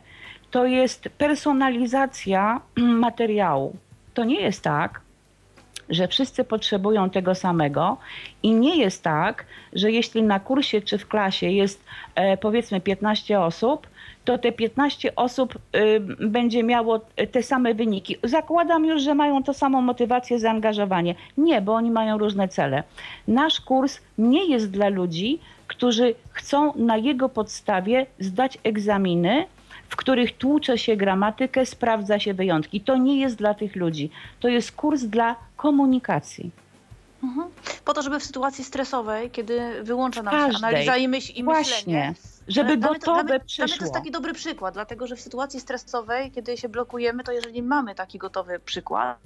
to jest personalizacja mm, materiału. To nie jest tak, że wszyscy potrzebują tego samego i nie jest tak, że jeśli na kursie czy w klasie jest e, powiedzmy 15 osób, to te 15 osób y, będzie miało te same wyniki. Zakładam już, że mają to samą motywację, zaangażowanie. Nie, bo oni mają różne cele. Nasz kurs nie jest dla ludzi, którzy chcą na jego podstawie zdać egzaminy, w których tłucze się gramatykę, sprawdza się wyjątki. To nie jest dla tych ludzi. To jest kurs dla komunikacji. Mhm. Po to, żeby w sytuacji stresowej, kiedy wyłącza nam się każdej. analiza i myśl i Właśnie. myślenie. Żeby to- dla gotowe to przyszło. jest taki dobry przykład, dlatego że w sytuacji stresowej, kiedy się blokujemy, to jeżeli mamy taki gotowy przykład,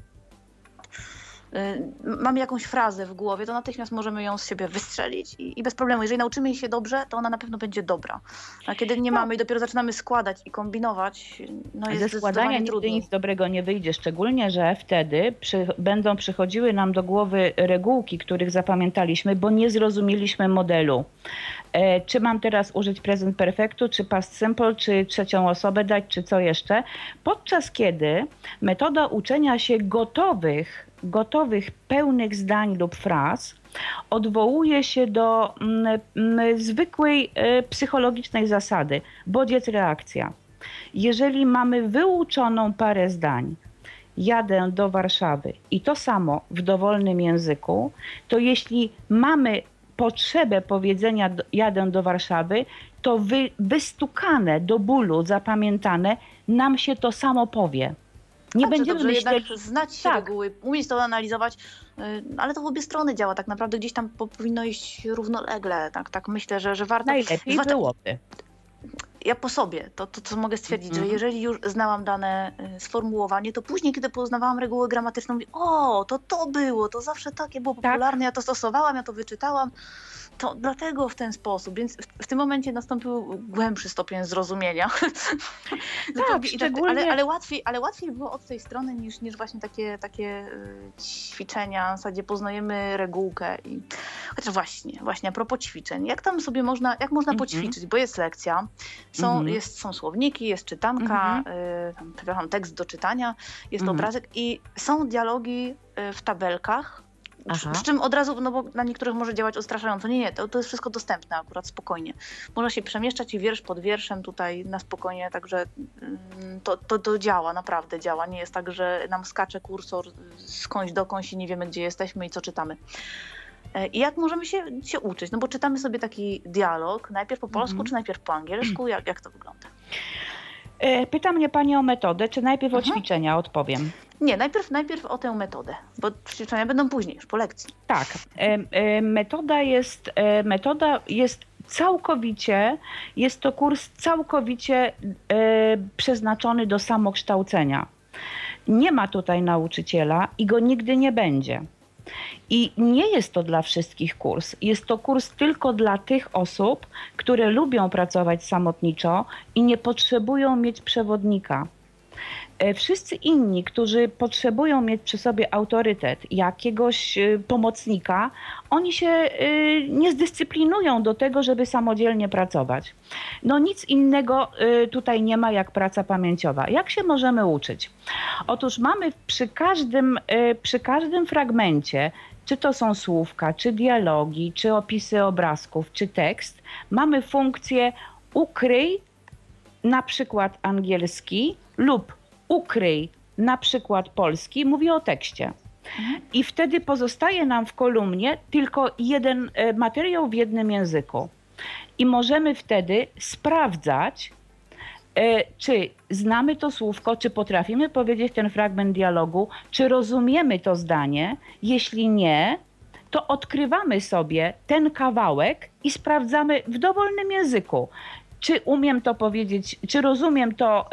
mamy jakąś frazę w głowie, to natychmiast możemy ją z siebie wystrzelić i, i bez problemu. Jeżeli nauczymy jej się dobrze, to ona na pewno będzie dobra. A kiedy nie Tak. mamy i dopiero zaczynamy składać i kombinować, no jest Ze składania nigdy trudniej. nic dobrego nie wyjdzie, szczególnie, że wtedy przy, będą przychodziły nam do głowy regułki, których zapamiętaliśmy, bo nie zrozumieliśmy modelu. E, czy mam teraz użyć present perfectu, czy past simple, czy trzecią osobę dać, czy co jeszcze? Podczas kiedy metoda uczenia się gotowych, gotowych, pełnych zdań lub fraz odwołuje się do mm, mm, zwykłej e, psychologicznej zasady bodziec reakcja. Jeżeli mamy wyuczoną parę zdań, jadę do Warszawy i to samo w dowolnym języku, to jeśli mamy potrzebę powiedzenia jadę do Warszawy, to wy, wystukane do bólu, zapamiętane, nam się to samo powie. Nie Dobrze, będziemy dobrze myśleli, jednak znać Tak. reguły, umieć to analizować, y, ale to w obie strony działa tak naprawdę, gdzieś tam po, powinno iść równolegle, tak, tak myślę, że, że warto... najlepiej zwłaszcza- byłoby. ja po sobie, to, to co mogę stwierdzić, że Mhm. jeżeli już znałam dane y, sformułowanie, to później, kiedy poznawałam regułę gramatyczną, mówię, o, to to było, to zawsze takie było Tak. popularne, ja to stosowałam, ja to wyczytałam, to dlatego w ten sposób, więc w, w tym momencie nastąpił głębszy stopień zrozumienia. I (laughs) tak- szczególnie- ale, ale, łatwiej, ale łatwiej było od tej strony niż, niż właśnie takie, takie y, ćwiczenia, w zasadzie poznajemy regułkę i chociaż właśnie, właśnie a propos ćwiczeń, jak tam sobie można, jak można Mhm. poćwiczyć, bo jest lekcja, są, Mhm. jest, są słowniki, jest czytanka, y, tam, przepraszam, tekst do czytania, jest Mhm. obrazek i są dialogi y, w tabelkach, Aha. przy czym od razu, no bo na niektórych może działać odstraszająco. Nie, nie, to, to jest wszystko dostępne akurat spokojnie. Można się przemieszczać i wiersz pod wierszem tutaj na spokojnie, także mm, to, to, to działa, naprawdę działa. Nie jest tak, że nam skacze kursor skądś dokądś i nie wiemy, gdzie jesteśmy i co czytamy. E, I jak możemy się, się uczyć? No bo czytamy sobie taki dialog, najpierw po polsku, Mhm. czy najpierw po angielsku? Jak, jak to wygląda? E, Pyta mnie pani o metodę, czy najpierw o Mhm. ćwiczenia odpowiem? Nie, najpierw, najpierw o tę metodę, bo ćwiczenia będą później, już po lekcji. Tak. Metoda jest, e, metoda jest całkowicie, jest to kurs całkowicie e, przeznaczony do samokształcenia. Nie ma tutaj nauczyciela i go nigdy nie będzie. I nie jest to dla wszystkich kurs. Jest to kurs tylko dla tych osób, które lubią pracować samotniczo i nie potrzebują mieć przewodnika. E, Wszyscy inni, którzy potrzebują mieć przy sobie autorytet, jakiegoś e, pomocnika, oni się e, nie zdyscyplinują do tego, żeby samodzielnie pracować. No nic innego tutaj nie ma jak praca pamięciowa. Jak się możemy uczyć? Otóż mamy przy każdym, przy każdym fragmencie, czy to są słówka, czy dialogi, czy opisy obrazków, czy tekst, mamy funkcję ukryj na przykład angielski lub ukryj na przykład polski, mówię o tekście. I wtedy pozostaje nam w kolumnie tylko jeden e, materiał w jednym języku. I możemy wtedy sprawdzać, e, czy znamy to słówko, czy potrafimy powiedzieć ten fragment dialogu, czy rozumiemy to zdanie. Jeśli nie, to odkrywamy sobie ten kawałek i sprawdzamy w dowolnym języku. Czy umiem to powiedzieć, czy rozumiem to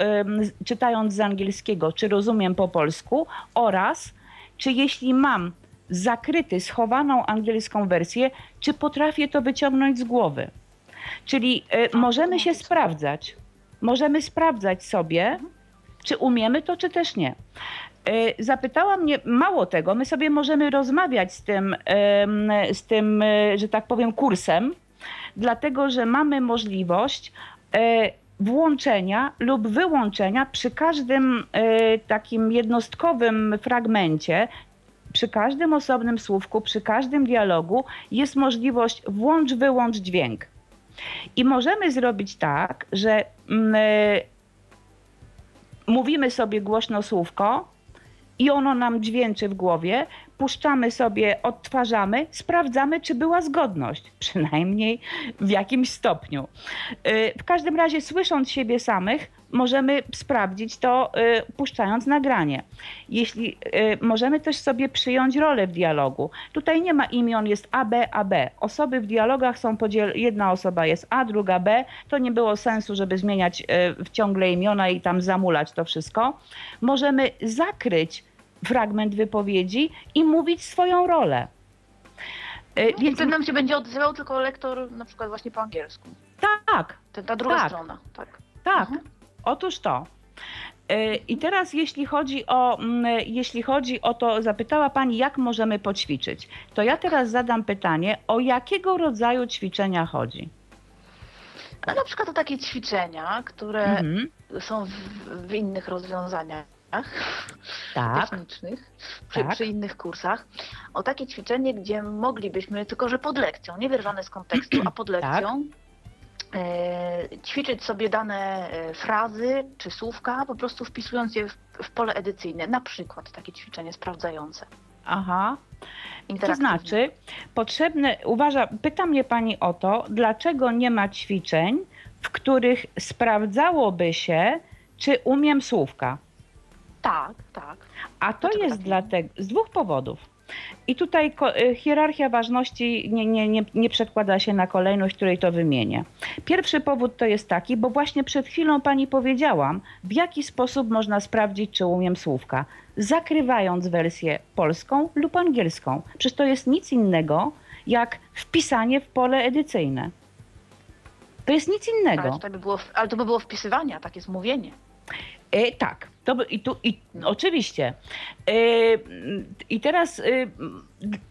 czytając z angielskiego, czy rozumiem po polsku oraz czy jeśli mam zakryty, schowaną angielską wersję, czy potrafię to wyciągnąć z głowy. Czyli y, możemy się sprawdzać. Możemy sprawdzać sobie, czy umiemy to, czy też nie. Y, Zapytała mnie, mało tego, my sobie możemy rozmawiać z tym, z tym, y, że tak powiem, kursem, dlatego że mamy możliwość e, włączenia lub wyłączenia przy każdym e, takim jednostkowym fragmencie, przy każdym osobnym słówku, przy każdym dialogu jest możliwość włącz, wyłącz dźwięk. I możemy zrobić tak, że mm, e, mówimy sobie głośno słówko i ono nam dźwięczy w głowie, puszczamy sobie, odtwarzamy, sprawdzamy, czy była zgodność, (laughs) przynajmniej w jakimś stopniu. Y, W każdym razie, słysząc siebie samych, możemy sprawdzić to, y, puszczając nagranie. Jeśli y, możemy też sobie przyjąć rolę w dialogu. Tutaj nie ma imion, jest A, B, A, B. Osoby w dialogach są podzielone, jedna osoba jest A, druga B. To nie było sensu, żeby zmieniać w ciągle imiona i tam zamulać to wszystko. Możemy zakryć fragment wypowiedzi i mówić swoją rolę. Y, Więc Więc wtedy nam się będzie odzywał tylko lektor na przykład właśnie po angielsku. tak, Ta, ta druga Tak. strona, tak. Tak, Mhm. otóż to. Y, I teraz jeśli chodzi o, mm, jeśli chodzi o to, zapytała Pani, jak możemy poćwiczyć, to ja teraz zadam pytanie, o jakiego rodzaju ćwiczenia chodzi? A na przykład to takie ćwiczenia, które Mhm, są w, w innych rozwiązaniach tak, technicznych, przy, Tak. przy innych kursach. O takie ćwiczenie, gdzie moglibyśmy, tylko że pod lekcją, nie wyrwane z kontekstu, a pod lekcją, e, ćwiczyć sobie dane e, frazy czy słówka, po prostu wpisując je w, w pole edycyjne. Na przykład takie ćwiczenie sprawdzające. aha. To znaczy, potrzebne, uważa, pyta mnie Pani o to, dlaczego nie ma ćwiczeń, w których sprawdzałoby się, czy umiem słówka. Tak, tak. A to jest tak? dlatego, z dwóch powodów. I tutaj y, hierarchia ważności nie, nie, nie, nie przekłada się na kolejność, której to wymienię. Pierwszy powód to jest taki, bo właśnie przed chwilą pani powiedziałam, w jaki sposób można sprawdzić, czy umiem słówka. Zakrywając wersję polską lub angielską. Przecież to jest nic innego jak wpisanie w pole edycyjne. To jest nic innego. Ale to by było, ale to by było wpisywanie, a tak jest mówienie. E, tak, to i tu, i, oczywiście. E, I teraz e,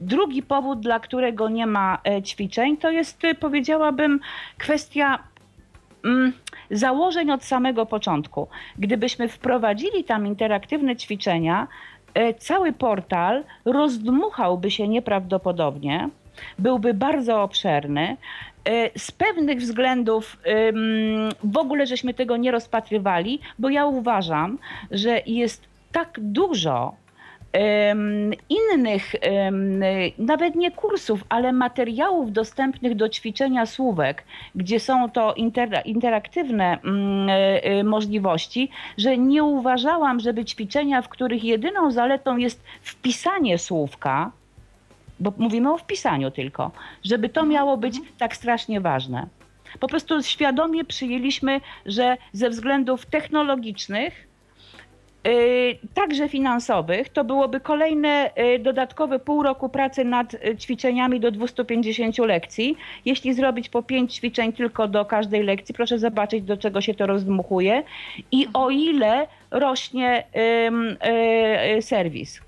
drugi powód, dla którego nie ma e, ćwiczeń, to jest, e, powiedziałabym, kwestia mm, założeń od samego początku. Gdybyśmy wprowadzili tam interaktywne ćwiczenia, e, cały portal rozdmuchałby się nieprawdopodobnie, byłby bardzo obszerny. E, z pewnych względów w ogóle żeśmy tego nie rozpatrywali, bo ja uważam, że jest tak dużo innych, nawet nie kursów, ale materiałów dostępnych do ćwiczenia słówek, gdzie są to interaktywne mm, e, e, możliwości, że nie uważałam, żeby ćwiczenia, w których jedyną zaletą jest wpisanie słówka, bo mówimy o wpisaniu tylko, żeby to miało być tak strasznie ważne. Po prostu świadomie przyjęliśmy, że ze względów technologicznych, yy, także finansowych, to byłoby kolejne yy, dodatkowe pół roku pracy nad yy, ćwiczeniami do 250 lekcji. Jeśli zrobić po pięć ćwiczeń tylko do każdej lekcji, proszę zobaczyć, do czego się to rozdmuchuje i o ile rośnie serwis.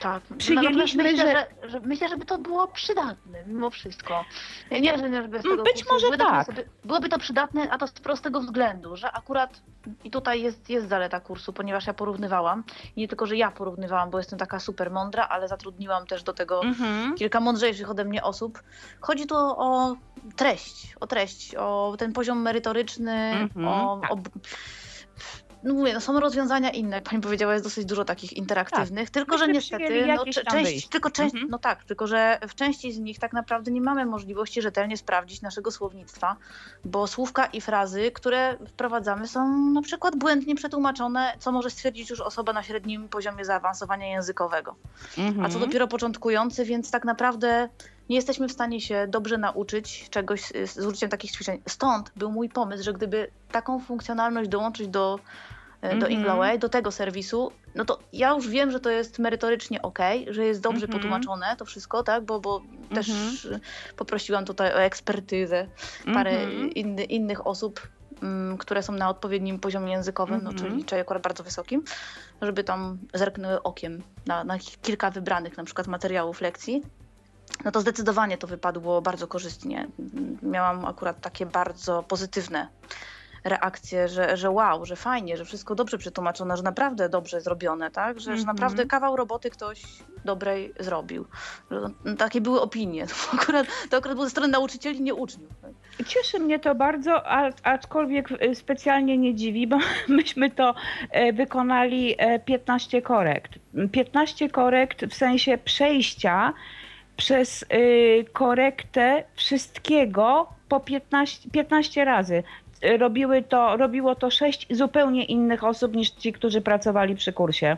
Tak. Przyjęliśmy, no, myślę, że... Że, że... Myślę, żeby to było przydatne mimo wszystko. Nie, że żeby z tego Być może tak. Sobie, byłoby to przydatne, a to z prostego względu, że akurat i tutaj jest, jest zaleta kursu, ponieważ ja porównywałam. I nie tylko, że ja porównywałam, bo jestem taka super mądra, ale zatrudniłam też do tego mhm. kilka mądrzejszych ode mnie osób. Chodzi tu o treść, o treść, o ten poziom merytoryczny, mhm. o, o no mówię, no są rozwiązania inne, jak pani powiedziała, jest dosyć dużo takich interaktywnych, tak. tylko że niestety, no, część, tylko część, mhm. no tak, tylko że w części z nich tak naprawdę nie mamy możliwości rzetelnie sprawdzić naszego słownictwa, bo słówka i frazy, które wprowadzamy są na przykład błędnie przetłumaczone, co może stwierdzić już osoba na średnim poziomie zaawansowania językowego. Mhm. A co dopiero początkujący, więc tak naprawdę nie jesteśmy w stanie się dobrze nauczyć czegoś z użyciem takich ćwiczeń. Stąd był mój pomysł, że gdyby taką funkcjonalność dołączyć do, mm -hmm. do mhm. do tego serwisu, no to ja już wiem, że to jest merytorycznie ok, że jest dobrze mm -hmm. potłumaczone to wszystko, tak, bo, bo mm -hmm. też poprosiłam tutaj o ekspertyzę parę mhm. inny, innych osób, mm, które są na odpowiednim poziomie językowym, no, czyli, czyli akurat bardzo wysokim, żeby tam zerknęły okiem na, na kilka wybranych na przykład materiałów lekcji no to zdecydowanie to wypadło bardzo korzystnie. Miałam akurat takie bardzo pozytywne reakcje, że, że wow, że fajnie, że wszystko dobrze przetłumaczone, że naprawdę dobrze zrobione, tak? Że, mm -hmm. że naprawdę mhm. kawał roboty ktoś dobrej zrobił. Że takie były opinie. (laughs) To akurat, to akurat było ze strony nauczycieli, nie uczniów. Tak? Cieszy mnie to bardzo, aczkolwiek y, specjalnie nie dziwi, bo (laughs) myśmy to e, wykonali 15 e, korekt. 15 korekt w sensie przejścia przez y, korektę wszystkiego po 15, 15 razy. Robiły to, robiło to sześć zupełnie innych osób niż ci, którzy pracowali przy kursie.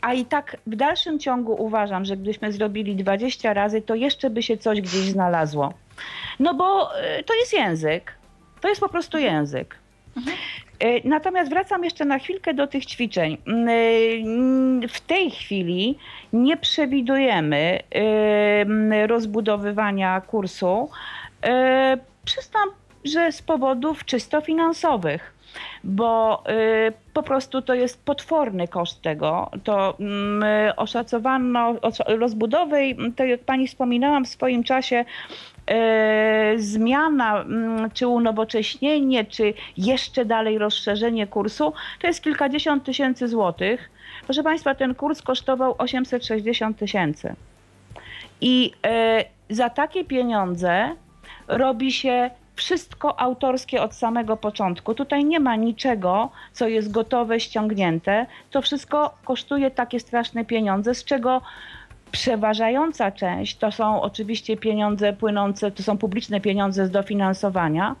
A i tak w dalszym ciągu uważam, że gdybyśmy zrobili 20 razy, to jeszcze by się coś gdzieś znalazło. No bo y, to jest język. To jest po prostu język. Mhm. E, natomiast wracam jeszcze na chwilkę do tych ćwiczeń. Mm, e, w tej chwili nie przewidujemy e, rozbudowywania kursu. Przyznam, że z powodów czysto finansowych bo po prostu to jest potworny koszt tego. To mm, oszacowano rozbudowy, tak jak pani wspominałam w swoim czasie, zmiana, mm, czy unowocześnienie, czy jeszcze dalej rozszerzenie kursu, to jest kilkadziesiąt tysięcy złotych. Proszę Państwa, ten kurs kosztował 860 tysięcy. I e, za takie pieniądze robi się wszystko autorskie od samego początku. Tutaj nie ma niczego, co jest gotowe, ściągnięte. To wszystko kosztuje takie straszne pieniądze, z czego Przeważająca część to są oczywiście pieniądze płynące, to są publiczne pieniądze z dofinansowania.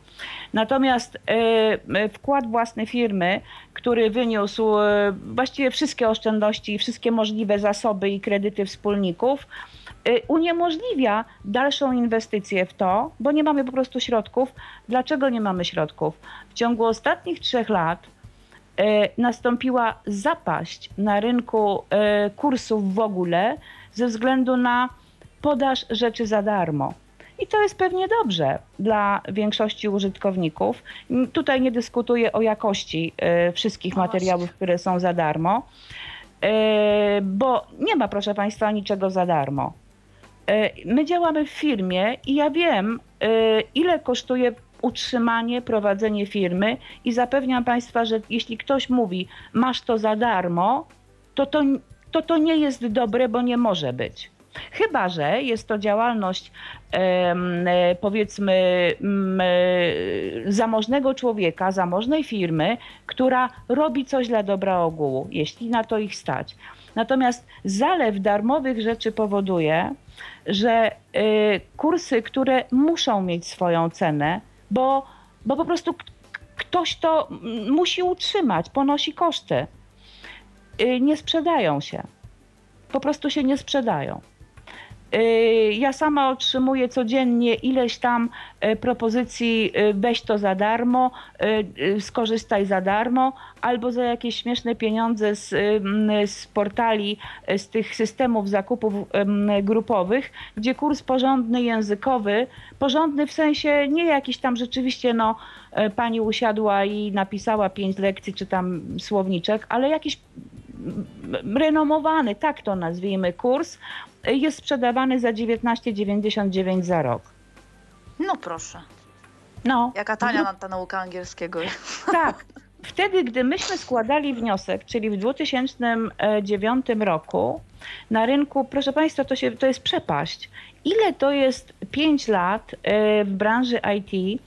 Natomiast e, wkład własny firmy, który wyniósł e, właściwie wszystkie oszczędności wszystkie możliwe zasoby i kredyty wspólników, uniemożliwia dalszą inwestycję w to, bo nie mamy po prostu środków. Dlaczego nie mamy środków? W ciągu ostatnich trzech lat nastąpiła zapaść na rynku kursów w ogóle ze względu na podaż rzeczy za darmo. I to jest pewnie dobrze dla większości użytkowników. Tutaj nie dyskutuję o jakości e, wszystkich no materiałów, które są za darmo, e, bo nie ma, proszę Państwa, niczego za darmo. E, my działamy w firmie i ja wiem, ile kosztuje utrzymanie, prowadzenie firmy i zapewniam Państwa, że jeśli ktoś mówi, masz to za darmo, to to to to nie jest dobre, bo nie może być. Chyba, że jest to działalność e, powiedzmy zamożnego człowieka, zamożnej firmy, która robi coś dla dobra ogółu, jeśli na to ich stać. Natomiast zalew darmowych rzeczy powoduje, że e, kursy, które muszą mieć swoją cenę, bo, bo po prostu ktoś to musi utrzymać, ponosi koszty. Y, nie sprzedają się. Po prostu się nie sprzedają. Y, ja sama otrzymuję codziennie ileś tam y, propozycji, weź to za darmo, skorzystaj za darmo, albo za jakieś śmieszne pieniądze z, z portali, z tych systemów zakupów grupowych, gdzie kurs porządny językowy, porządny w sensie nie jakiś tam rzeczywiście, no pani usiadła i napisała pięć lekcji, czy tam słowniczek, ale jakiś renomowany, tak to nazwijmy, kurs jest sprzedawany za 19,99 za rok. No proszę. No. Jaka tania ta nauka angielskiego. (laughs) Tak. Wtedy, gdy myśmy składali wniosek, czyli w 2009 roku, na rynku, proszę Państwa, to, się, to jest przepaść. Ile to jest 5 lat e, w branży IT, e,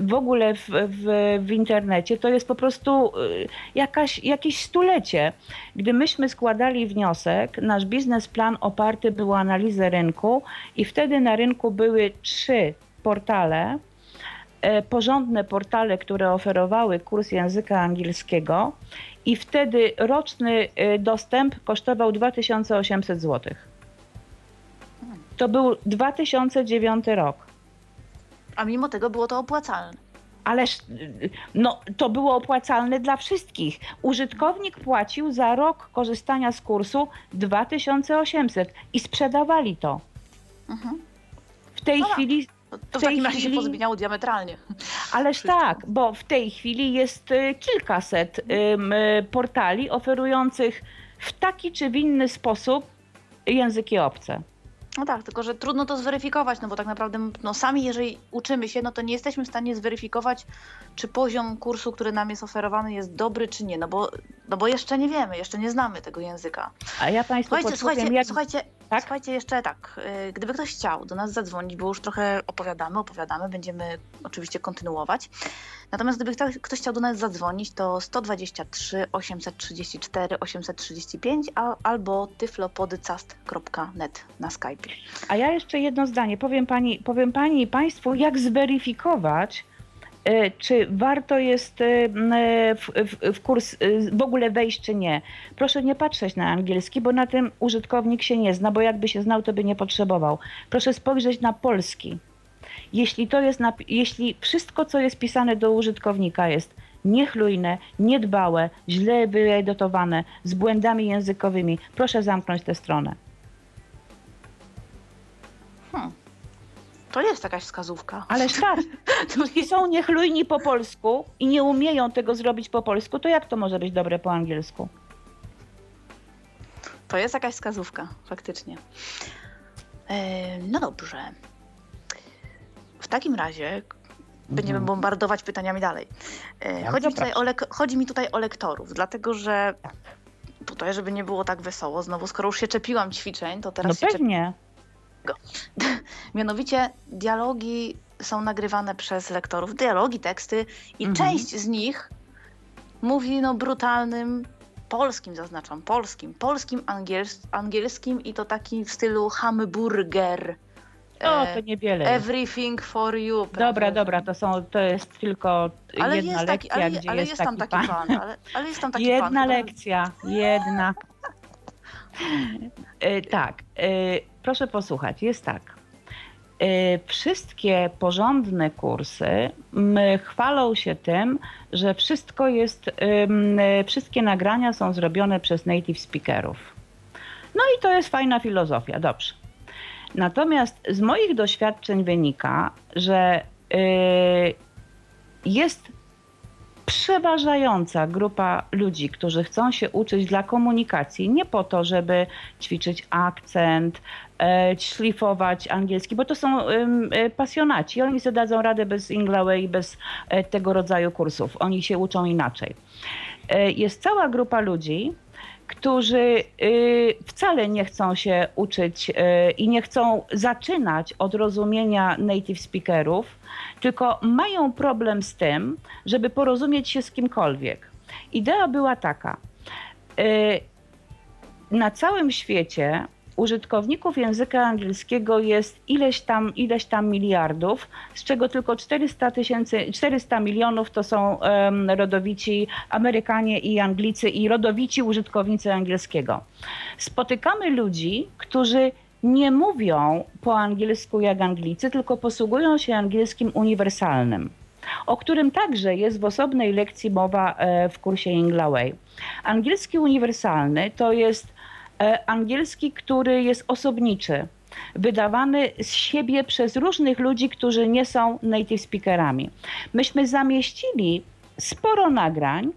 w ogóle w, w, w, internecie, to jest po prostu e, jakaś, jakieś stulecie. Gdy myśmy składali wniosek, nasz biznesplan oparty był o analizę rynku i wtedy na rynku były trzy portale, porządne portale, które oferowały kurs języka angielskiego i wtedy roczny dostęp kosztował 2800 złotych. To był 2009 rok. A mimo tego było to opłacalne. Ależ no, to było opłacalne dla wszystkich. Użytkownik płacił za rok korzystania z kursu 2800 i sprzedawali to. Mhm. W tej no, chwili. To, to w, w takim razie chwili... się pozmieniało diametralnie. Ależ Wszystko. tak, bo w tej chwili jest y, kilkaset um, portali oferujących w taki czy w inny sposób języki obce. No tak, tylko że trudno to zweryfikować, no bo tak naprawdę no sami jeżeli uczymy się, no to nie jesteśmy w stanie zweryfikować, czy poziom kursu, który nam jest oferowany jest dobry, czy nie, no bo, no bo jeszcze nie wiemy, jeszcze nie znamy tego języka. A ja Państwu słuchajcie, słuchajcie, jak... słuchajcie, tak? słuchajcie, jeszcze tak, y, gdyby ktoś chciał do nas zadzwonić, bo już trochę opowiadamy, opowiadamy, będziemy oczywiście kontynuować, natomiast gdyby ktoś chciał do nas zadzwonić, to 123 834 835 albo tyflopodcast.net na Skype. A ja jeszcze jedno zdanie. Powiem pani, powiem pani i państwu, jak zweryfikować, czy warto jest e, w, w, w, kurs e, w ogóle wejść, czy nie. Proszę nie patrzeć na angielski, bo na tym użytkownik się nie zna, bo jakby się znał, to by nie potrzebował. Proszę spojrzeć na polski. Jeśli to jest, jeśli wszystko, co jest pisane do użytkownika jest niechlujne, niedbałe, źle wyedytowane, z błędami językowymi, proszę zamknąć tę stronę. To jest jakaś wskazówka. Ależ tak. (laughs) Jeśli są niechlujni po polsku i nie umieją tego zrobić po polsku, to jak to może być dobre po angielsku? To jest jakaś wskazówka, faktycznie. no dobrze. W takim razie będziemy mhm. bombardować pytaniami dalej. chodzi, mi tutaj o chodzi mi tutaj o lektorów, dlatego że tak. tutaj, żeby nie było tak wesoło, znowu skoro już się czepiłam ćwiczeń, to teraz no pewnie. Czep... (laughs) Mianowicie dialogi są nagrywane przez lektorów, dialogi, teksty i mhm. część z nich mówi no brutalnym polskim, zaznaczam, polskim, polskim angiels angielskim i to taki w stylu hamburger. O, to niewiele. Everything for you. Dobra, prawda? dobra, to są, to jest tylko Ale jedna jest, taki, lekcja, ale, gdzie ale jest, jest tam taki taki pan. pan. ale, ale jest tam taki Jedna pan. który- lekcja, jedna. E, tak, e, proszę posłuchać, jest tak. E, Wszystkie porządne kursy chwalą się tym, że wszystko jest, wszystkie nagrania są zrobione przez native speakerów. No i to jest fajna filozofia, dobrze. Natomiast z moich doświadczeń wynika, że e, jest przeważająca grupa ludzi, którzy chcą się uczyć dla komunikacji, nie po to, żeby ćwiczyć akcent, szlifować angielski, bo to są e, pasjonaci. Oni sobie dadzą radę bez Inglaway bez e, tego rodzaju kursów. Oni się uczą inaczej. E, Jest cała grupa ludzi, którzy y, wcale nie chcą się uczyć i nie chcą zaczynać od rozumienia native speakerów, tylko mają problem z tym, żeby porozumieć się z kimkolwiek. Idea była taka. y, Na całym świecie użytkowników języka angielskiego jest ileś tam, ileś tam miliardów, z czego tylko 400 tysięcy, 400 milionów to są em, rodowici Amerykanie i Anglicy i rodowici użytkownicy angielskiego. Spotykamy ludzi, którzy nie mówią po angielsku jak Anglicy, tylko posługują się angielskim uniwersalnym, o którym także jest w osobnej lekcji mowa e, w kursie Inglaway. Angielski uniwersalny to jest angielski, który jest osobniczy, wydawany z siebie przez różnych ludzi, którzy nie są native speakerami. Myśmy zamieścili sporo nagrań,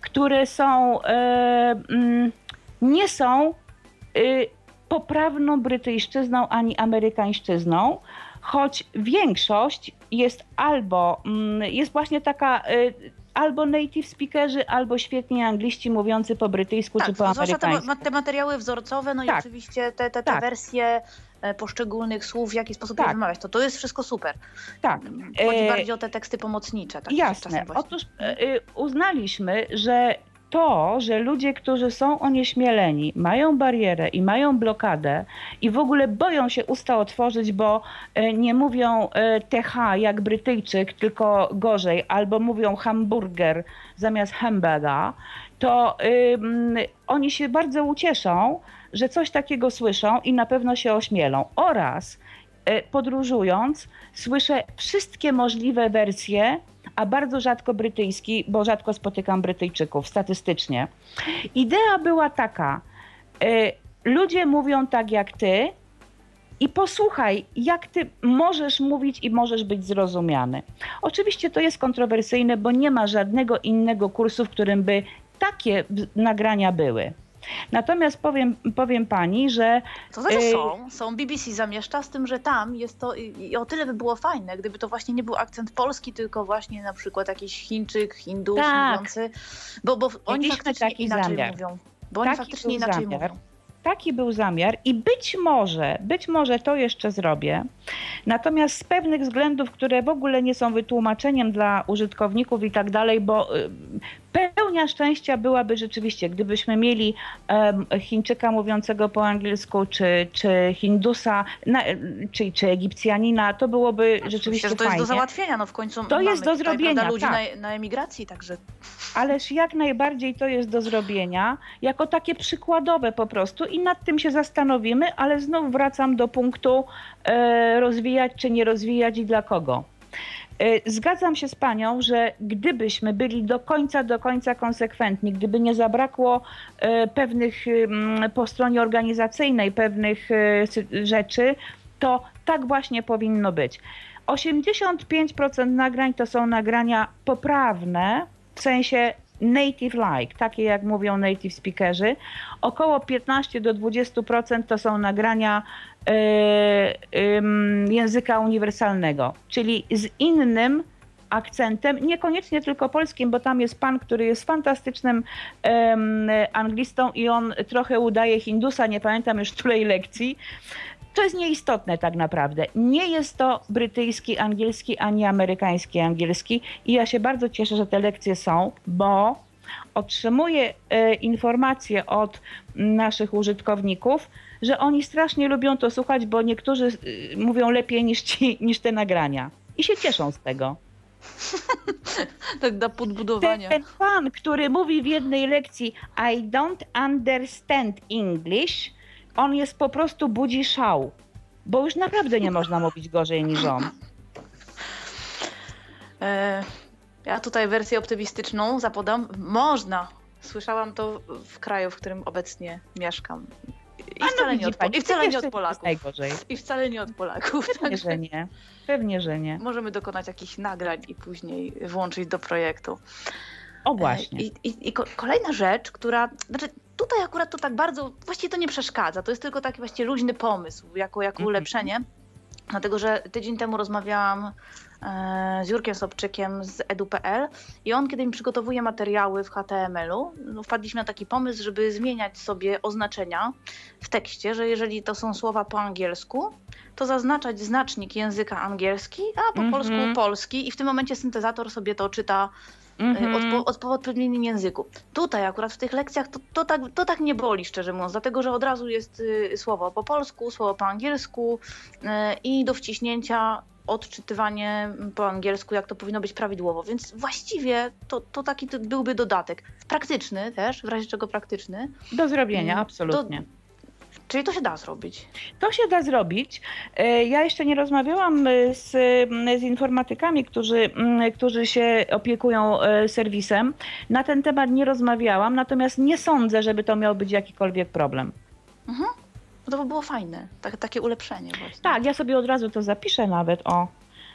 które są, e, mm, nie są y, poprawną brytyjszczyzną ani amerykańszczyzną, choć większość jest albo, mm, jest właśnie taka albo native speakerzy, albo świetni angliści mówiący po brytyjsku Tak, czy po zwłaszcza te, amerykańsku. ma- te materiały wzorcowe, no i Tak. oczywiście te, te, te Tak. wersje e, poszczególnych słów, w jaki sposób je Tak. wymawiać. To, to jest wszystko super. Tak. Chodzi E, bardziej o te teksty pomocnicze. Tak, Jasne. Otóż e, y, uznaliśmy, że to, że ludzie, którzy są onieśmieleni, mają barierę i mają blokadę i w ogóle boją się usta otworzyć, bo e, nie mówią e, TH jak Brytyjczyk, tylko gorzej, albo mówią hamburger zamiast hamburga, to ym, oni się bardzo ucieszą, że coś takiego słyszą i na pewno się ośmielą. Oraz e, podróżując, słyszę wszystkie możliwe wersje, a bardzo rzadko brytyjski, bo rzadko spotykam Brytyjczyków statystycznie. Idea była taka: e, ludzie mówią tak jak ty. I posłuchaj, jak ty możesz mówić i możesz być zrozumiany. Oczywiście to jest kontrowersyjne, bo nie ma żadnego innego kursu, w którym by takie nagrania były. Natomiast powiem, powiem pani, że To znaczy Ej. są, są, BBC zamieszcza, z tym, że tam jest to i, o tyle by było fajne, gdyby to właśnie nie był akcent polski, tylko właśnie na przykład jakiś Chińczyk, Hindus Tak. mówiący, bo, bo oni faktycznie taki inaczej zamiar. mówią. Bo oni Taki faktycznie był inaczej zamiar. mówią. Taki był zamiar i być może, być może to jeszcze zrobię. Natomiast z pewnych względów, które w ogóle nie są wytłumaczeniem dla użytkowników i tak dalej, bo y, pełnia szczęścia byłaby rzeczywiście, gdybyśmy mieli Chińczyka mówiącego po angielsku, czy, czy Hindusa, na, czy, czy Egipcjanina, to byłoby rzeczywiście Myślę, że to jest fajnie. do załatwienia, no w końcu To jest do tutaj, zrobienia, ludzi tak. na, na emigracji, także Ależ jak najbardziej to jest do zrobienia, jako takie przykładowe po prostu i nad tym się zastanowimy, ale znów wracam do punktu e, rozwijać czy nie rozwijać i dla kogo. E, Zgadzam się z panią, że gdybyśmy byli do końca, do końca konsekwentni, gdyby nie zabrakło e, pewnych mm, po stronie organizacyjnej pewnych rzeczy, to tak właśnie powinno być. 85% nagrań to są nagrania poprawne, w sensie native like, takie jak mówią native speakerzy. Około 15 do 20% to są nagrania e, języka uniwersalnego, czyli z innym akcentem, niekoniecznie tylko polskim, bo tam jest pan, który jest fantastycznym em, anglistą i on trochę udaje Hindusa, nie pamiętam już której lekcji. To jest nieistotne tak naprawdę. Nie jest to brytyjski angielski ani amerykański angielski i ja się bardzo cieszę, że te lekcje są, bo otrzymuję e, informacje od naszych użytkowników, że oni strasznie lubią to słuchać, bo niektórzy e, mówią lepiej niż, ci, niż te nagrania. I się cieszą z tego. (laughs) Tak dla Ten, podbudowania. ten pan, który mówi w jednej lekcji I don't understand English, on jest po prostu budzi szał. Bo już naprawdę nie można mówić gorzej niż on. E, ja tutaj wersję optymistyczną zapodam. Można. Słyszałam to w kraju, w którym obecnie mieszkam. I A no wcale, nie widzi od, pani, I wcale nie od Polaków. Najgorzej. I wcale nie od Polaków. Pewnie, Także że nie. Pewnie, że nie. możemy dokonać jakichś nagrań i później włączyć do projektu. O właśnie. E, I, i, i ko- kolejna rzecz, która. Znaczy, tutaj akurat to tak bardzo. Właściwie to nie przeszkadza. To jest tylko taki właściwie luźny pomysł, jako, jako Mhm. ulepszenie. Dlatego, że tydzień temu rozmawiałam e, z Jurkiem Sobczykiem z edu.pl i on, kiedy mi przygotowuje materiały w HTML-u, no, wpadliśmy na taki pomysł, żeby zmieniać sobie oznaczenia w tekście, że jeżeli to są słowa po angielsku, to zaznaczać znacznik języka angielski, a po Mhm. polsku polski i w tym momencie syntezator sobie to czyta Mhm. odpo, odpo, odpowiednim języku. Tutaj akurat w tych lekcjach to, to, tak, to tak nie boli, szczerze mówiąc, dlatego że od razu jest y, słowo po polsku, słowo po angielsku y, i do wciśnięcia odczytywanie po angielsku, jak to powinno być prawidłowo. Więc właściwie to, to taki byłby dodatek. Praktyczny też, w razie czego praktyczny. Do zrobienia, Mm, absolutnie. Czyli to się da zrobić. To się da zrobić. E, Ja jeszcze nie rozmawiałam e, z, z informatykami, którzy, którzy się opiekują e, serwisem. Na ten temat nie rozmawiałam, natomiast nie sądzę, żeby to miał być jakikolwiek problem. No to by było fajne, tak, takie ulepszenie właśnie. Tak, ja sobie od razu to zapiszę nawet o